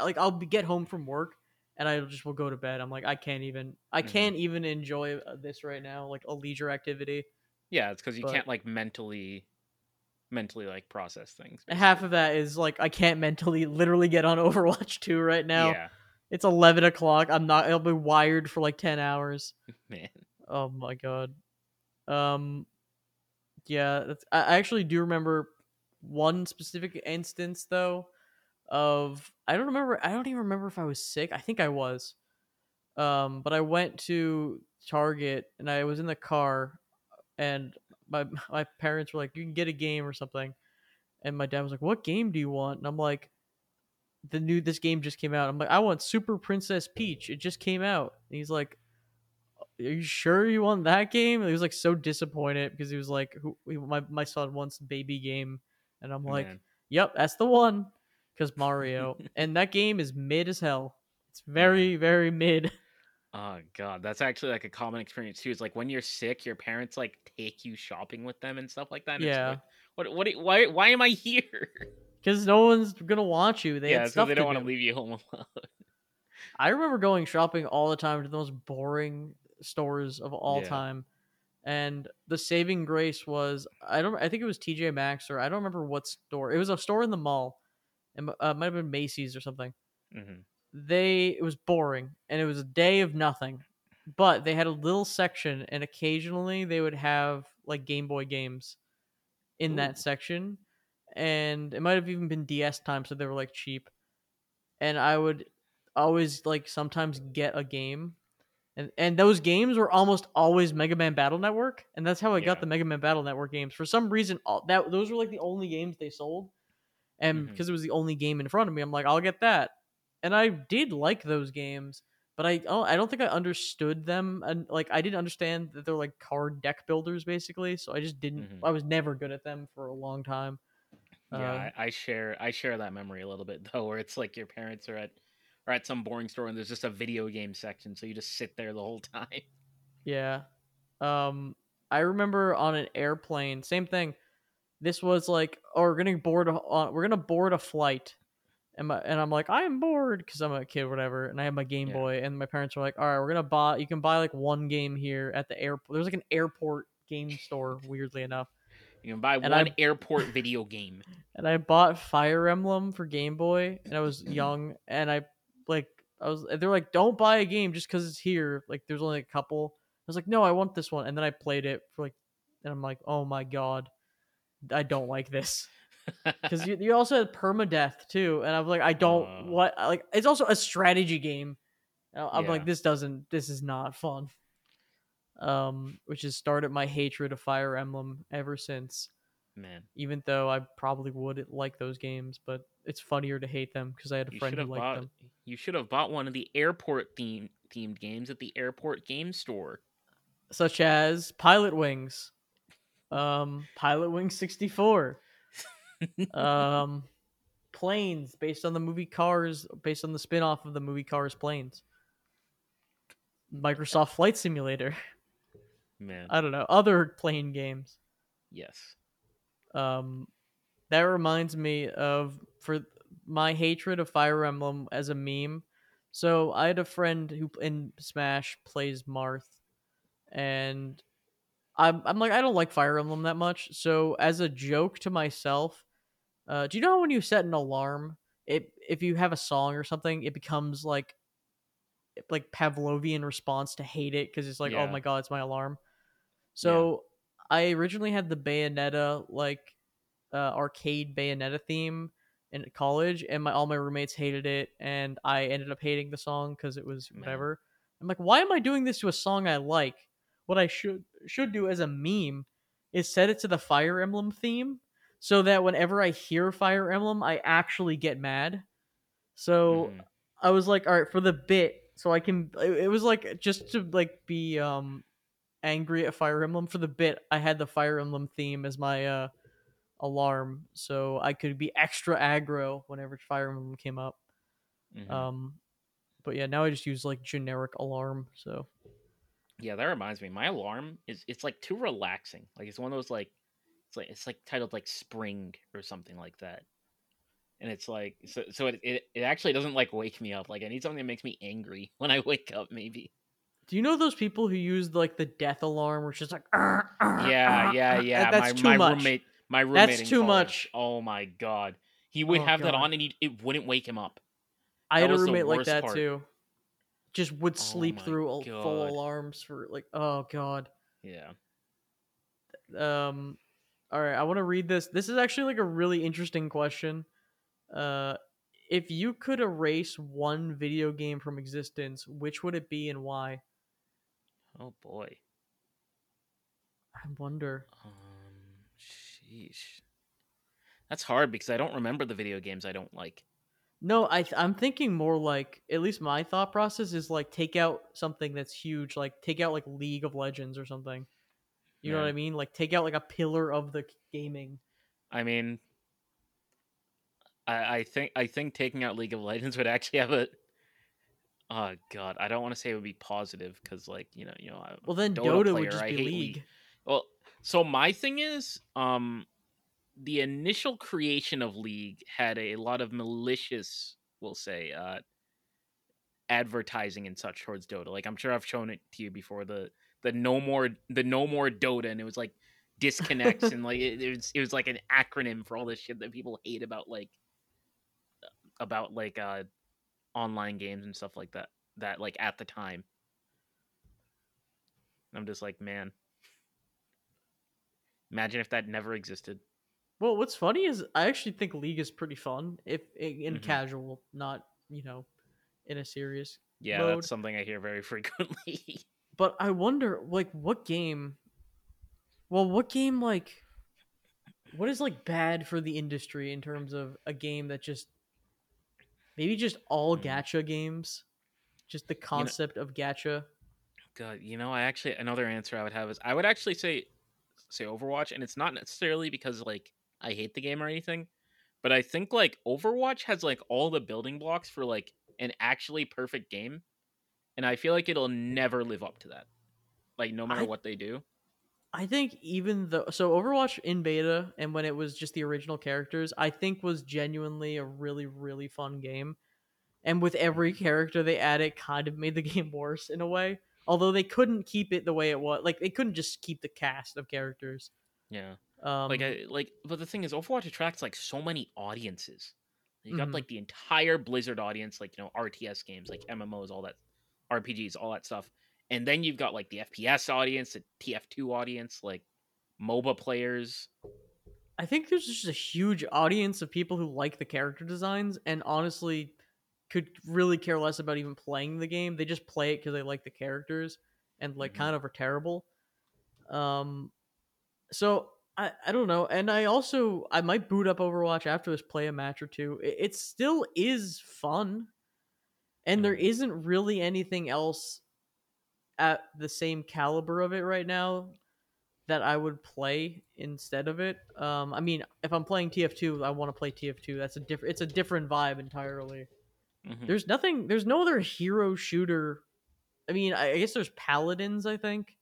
like I'll be, get home from work and I just will go to bed. I'm like, I can't even, I Mhm. can't even enjoy uh, this right now, like a leisure activity. yeah it's because you But- can't like mentally mentally like process things Half of that is like I can't mentally, literally get on Overwatch 2 right now. yeah It's 11 o'clock. I'm not. I'll be wired for like 10 hours. man Oh my god. Um yeah, I actually do remember one specific instance though of I don't remember I don't even remember if I was sick. I think I was. Um but I went to Target and I was in the car and my my parents were like you can get a game or something. And my dad was like, "What game do you want?" And I'm like, "The new this game just came out." I'm like, "I want Super Princess Peach. It just came out." And he's like, are you sure you want that game? He was like so disappointed because he was like, who, my my son wants baby game, and I'm like, Man. yep, that's the one, because Mario, and that game is mid as hell. It's very very mid. Oh god, that's actually like a common experience too. It's like when you're sick, your parents like take you shopping with them and stuff like that. and Yeah. like, what? What? Why? Why am I here? Because no one's gonna want you. They yeah, so they don't want to leave you home alone. I remember going shopping all the time to the most boring stores of all Yeah. time. And the saving grace was I don't I think it was TJ Maxx or I don't remember what store. It was a store in the mall. It uh, might have been Macy's or something. hmm They it was boring and it was a day of nothing. But they had a little section and occasionally they would have like Game Boy games in Ooh. that section. And it might have even been DS time, so they were like cheap. And I would always like sometimes get a game And and those games were almost always Mega Man Battle Network, and that's how I got the Mega Man Battle Network games. For some reason, all, that those were like the only games they sold, and because it was the only game in front of me, I'm like, I'll get that. And I did like those games, but I oh, I don't think I understood them, and like I didn't understand that they're like card deck builders basically. So I just didn't. Mhm. I was never good at them for a long time. Yeah, Uh, I, I share I share that memory a little bit though, where it's like your parents are at are at some boring store and there's just a video game section, so you just sit there the whole time. Yeah. Um I remember on an airplane, same thing. This was like, oh, we're gonna board a, uh, we're gonna board a flight. And, my, and I'm like, I'm bored because I'm a kid, whatever. And I have my Game Yeah. Boy, and my parents were like, all right, we're gonna buy. You can buy like one game here at the airport. There's like an airport game store, weirdly enough. You can buy And one I- airport video game. and I bought Fire Emblem for Game Boy, and I was young, and I like I was they're like, don't buy a game just because it's here. Like there's only a couple. I was like, no, I want this one, and then I played it for like, and I'm like, oh my god, I don't like this because you, you also had permadeath too, and I'm like, I don't Uh. what like it's also a strategy game. I'm Yeah. like, this doesn't, this is not fun. Um, which has started my hatred of Fire Emblem ever since Man, even though I probably would like those games, but it's funnier to hate them because I had a you friend who liked bought them. you should have bought one of the airport theme themed games at the airport game store. Such as Pilot Wings, um, Pilot Wing 64, um, Planes, based on the movie Cars, based on the spin off of the movie Cars Planes, Microsoft Flight Simulator. Man, I don't know, other plane games. yes. Um, that reminds me of for my hatred of Fire Emblem as a meme. So I had a friend who in Smash plays Marth, and I'm I'm like I don't like Fire Emblem that much. So as a joke to myself, uh, do you know when you set an alarm, it if you have a song or something, it becomes like like Pavlovian response to hate it because it's like oh my god, it's my alarm. So I originally had the Bayonetta like uh, arcade Bayonetta theme in college, and my all my roommates hated it, and I ended up hating the song because it was Man. whatever. I'm like, why am I doing this to a song I like? What I should should do as a meme is set it to the Fire Emblem theme, so that whenever I hear Fire Emblem, I actually get mad. So Mhm. I was like, all right, for the bit, so I can. It was like just to like be um angry at Fire Emblem for the bit. I had the Fire Emblem theme as my uh alarm, so I could be extra aggro whenever Fire Emblem came up. Mhm. Um, but yeah, now I just use like generic alarm. So Yeah, that reminds me. My alarm is it's like too relaxing. Like it's one of those like it's like it's like titled like spring or something like that. And it's like so so it it, it actually doesn't like wake me up. Like I need something that makes me angry when I wake up maybe. do you know those people who use like the death alarm, which is like "Arr, arr, Yeah, arr, yeah, yeah. That's my too my much. roommate my roommate That's too much. Oh my god. He would Oh, have that on and he it wouldn't wake him up. I that had a roommate like that part. too. Just would Oh sleep my through a full alarms for like oh god. Yeah. um all right i want to read this this is actually like a really interesting question uh if you could erase one video game from existence which would it be and why Oh boy. i wonder Um sheesh. That's hard because I don't remember the video games I don't like. No i th- i'm thinking more like at least my thought process is like take out something that's huge like take out like league of legends or something. You know what i mean? Like take out like a pillar of the gaming. I mean, I, I think I think taking out League of Legends would actually have a. Oh God, I don't want to say it would be positive because, like, you know, you know, I'm well then Dota dota, player, would just I be hate league. Well, so my thing is, um, the initial creation of League had a lot of malicious, we'll say, uh, advertising and such towards Dota. Like I'm sure I've shown it to you before. The the no more the no more Dota, and it was like disconnects and like it, it was it was like an acronym for all this shit that people hate about like about like uh online games and stuff like that. That like at the time. I'm just like, man. Imagine if that never existed. Well, what's funny is I actually think League is pretty fun if in Mhm. casual, not you know, in a serious Yeah, mode. that's something I hear very frequently. But I wonder, like, what game? Well, what game like? What is like bad for the industry in terms of a game that just maybe just all Hmm. gacha games, just the concept of gacha. God, you know, I actually another answer I would have is I would actually say say Overwatch, and it's not necessarily because like I hate the game or anything, but I think like Overwatch has like all the building blocks for like an actually perfect game, and I feel like it'll never live up to that. Like no matter I- what they do. I think even though so Overwatch in beta and when it was just the original characters, I think was genuinely a really really fun game. And with every character they added, kind of made the game worse in a way. Although they couldn't keep it the way it was, like they couldn't just keep the cast of characters. Yeah. Um, like I like but the thing is Overwatch attracts like so many audiences. You got Mhm. like the entire Blizzard audience, like you know, RTS games, like MMOs, all that RPGs, all that stuff. And then you've got like the FPS audience, the TF2 audience, like MOBA players. I think there's just a huge audience of people who like the character designs and honestly could really care less about even playing the game. They just play it because they like the characters and like Mhm. kind of are terrible. Um, so I I don't know, and I also I might boot up Overwatch after this, play a match or two. It, it still is fun, and there Mhm. isn't really anything else at the same caliber of it right now that I would play instead of it. Um, I mean, if I'm playing TF2, I want to play TF2. That's a different. It's a different vibe entirely. Mhm. There's nothing. There's no other hero shooter. I mean, I, I guess there's Paladins. I think,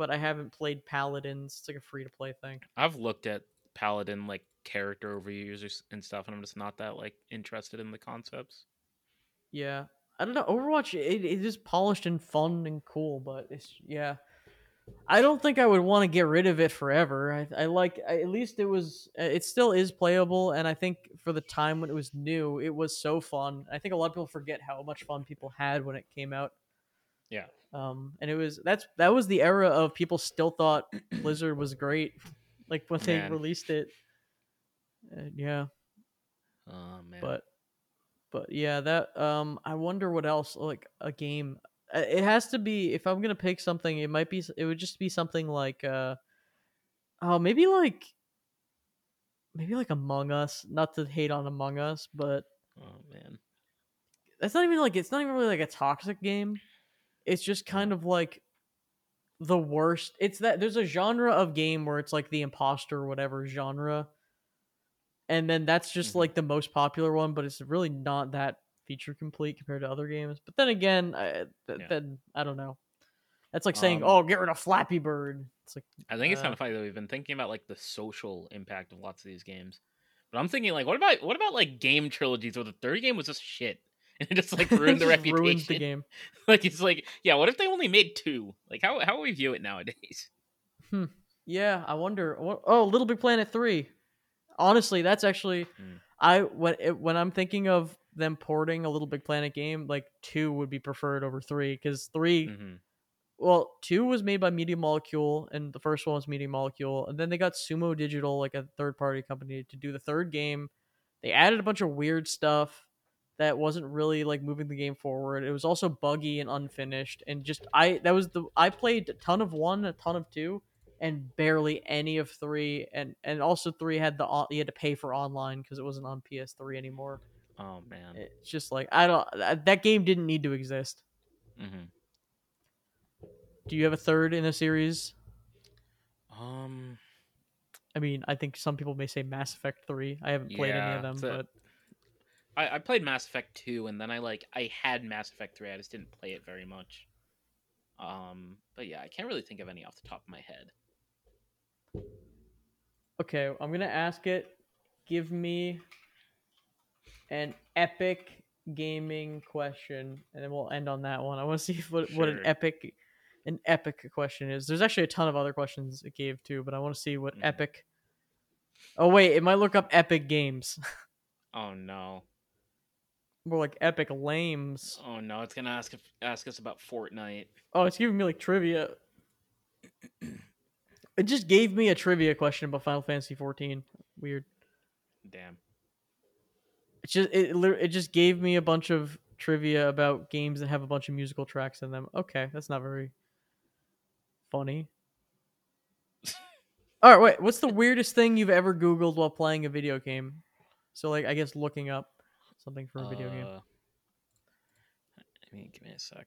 but I haven't played Paladins. It's like a free to play thing. I've looked at Paladin like character overviews and stuff, and I'm just not that like interested in the concepts. Yeah, I don't know. Overwatch. It, it is polished and fun and cool, but it's yeah. I don't think I would want to get rid of it forever. I, I like I, at least it was. uh, It still is playable, and I think for the time when it was new, it was so fun. I think a lot of people forget how much fun people had when it came out. Yeah. Um, and it was that's that was the era of people still thought Blizzard was great, like when they Man. released it. Uh, yeah, Oh man. but but yeah, that um, I wonder what else like a game. Uh, It has to be if I'm gonna pick something. It might be. It would just be something like uh, oh maybe like maybe like Among Us. Not to hate on Among Us, but oh man. that's not even like it's not even really like a toxic game. It's just kind of like the worst. It's that there's a genre of game where it's like the imposter or whatever genre. And then that's just Mhm. like the most popular one, but it's really not that feature complete compared to other games. But then again, I, th- Yeah. then I don't know. That's like saying, Um, "Oh, get rid of Flappy Bird." It's like, I think it's Uh, kind of funny that we've been thinking about like the social impact of lots of these games. But I'm thinking like, what about what about like game trilogies where the third game was just shit and it just like ruined the reputation? ruins the game. like it's like, yeah, what if they only made two? Like how how we view it nowadays? Yeah, I wonder. Oh, Little Big Planet three. Honestly, that's actually Hmm. I when it, when I'm thinking of them porting a Little Big Planet game, like two would be preferred over three because 3 hmm well, two was made by Media Molecule, and the first one was Media Molecule, and then they got Sumo Digital, like a third party company, to do the third game. They added a bunch of weird stuff that wasn't really like moving the game forward. It was also buggy and unfinished, and just I that was the I played a ton of one, a ton of two, and barely any of three, and and also three had the you had to pay for online because it wasn't on PS3 anymore. Oh man. It's just like I don't that game didn't need to exist. hmm Do you have a third in the series? Um. I mean, I think some people may say Mass Effect 3. I haven't played any of them, but I, I played Mass Effect 2 and then I like I had Mass Effect 3, I just didn't play it very much. Um but yeah, I can't really think of any off the top of my head. okay, I'm going to ask it. Give me an epic gaming question and then we'll end on that one. I want to see what what an epic an epic question is. There's actually a ton of other questions it gave too, but I want to see what Mhm. epic Oh wait, it might look up epic games. Oh no. More like epic lames. Oh no, it's gonna ask if, ask us about Fortnite. Oh, it's giving me like trivia. It just gave me a trivia question about Final Fantasy 14. Weird. Damn. It just it it just gave me a bunch of trivia about games that have a bunch of musical tracks in them. Okay, that's not very funny. All right, wait. What's the weirdest thing you've ever Googled while playing a video game? So, like, I guess looking up something for a video game. Uh, I mean, give me a sec.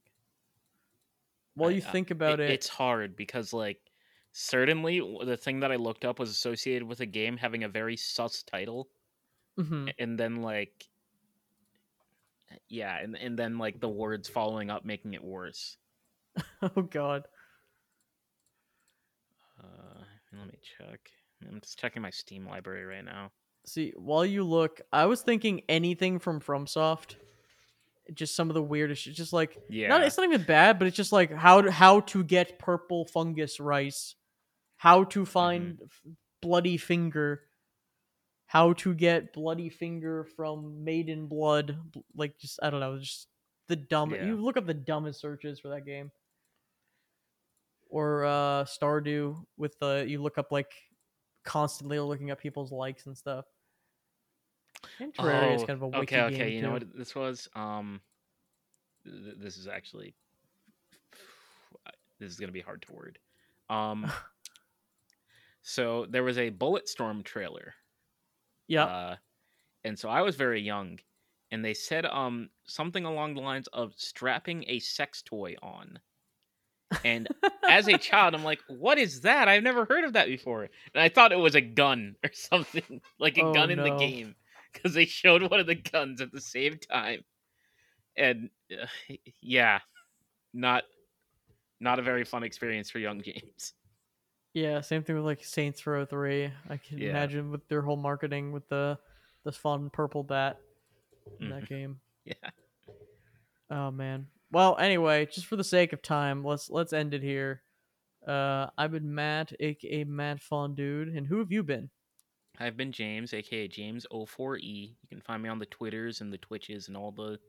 While I- you I- think about it, it's hard because like certainly the thing that I looked up was associated with a game having a very sus title, Mhm. and then like yeah, and and then like the words following up making it worse. oh god. Uh, let me check. I'm just checking my Steam library right now. See, while you look, I was thinking anything from FromSoft. Just some of the weirdest, shit, just like Yeah, not. It's not even bad, but it's just like how to, how to get purple fungus rice, how to find f- bloody finger, how to get bloody finger from maiden blood. Like just I don't know, just the dumb. Yeah. You look up the dumbest searches for that game. Or uh Stardew with the you look up like constantly looking up people's likes and stuff. And Terraria is Oh, kind of a wiki okay, game okay. You know too. what this was? Um, th- this is actually this is gonna be hard to word. Um, so there was a Bulletstorm trailer. Yeah. Uh, and so I was very young, and they said um something along the lines of strapping a sex toy on. And as a child, I'm like, "What is that? I've never heard of that before." And I thought it was a gun or something, like a Oh, gun in the game, because they showed one of the guns at the same time. And uh, yeah, not not a very fun experience for young James. Yeah, same thing with like Saints Row Three. I can Yeah. imagine with their whole marketing with the the fun purple bat in that Mhm. game. Yeah. Oh man. Well, anyway, just for the sake of time, let's let's end it here. Uh, I've been Matt, aka Matt Fun Dude, and who have you been? I've been James, aka James04E. You can find me on the Twitters and the Twitches and all the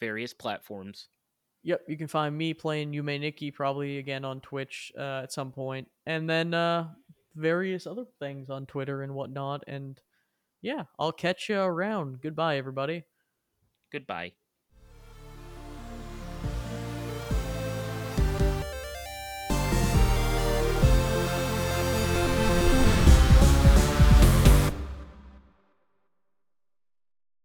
various platforms. Yep, you can find me playing Yume Nikki probably again on Twitch uh, at some point, and then uh, various other things on Twitter and whatnot. And yeah, I'll catch you around. Goodbye, everybody. Goodbye.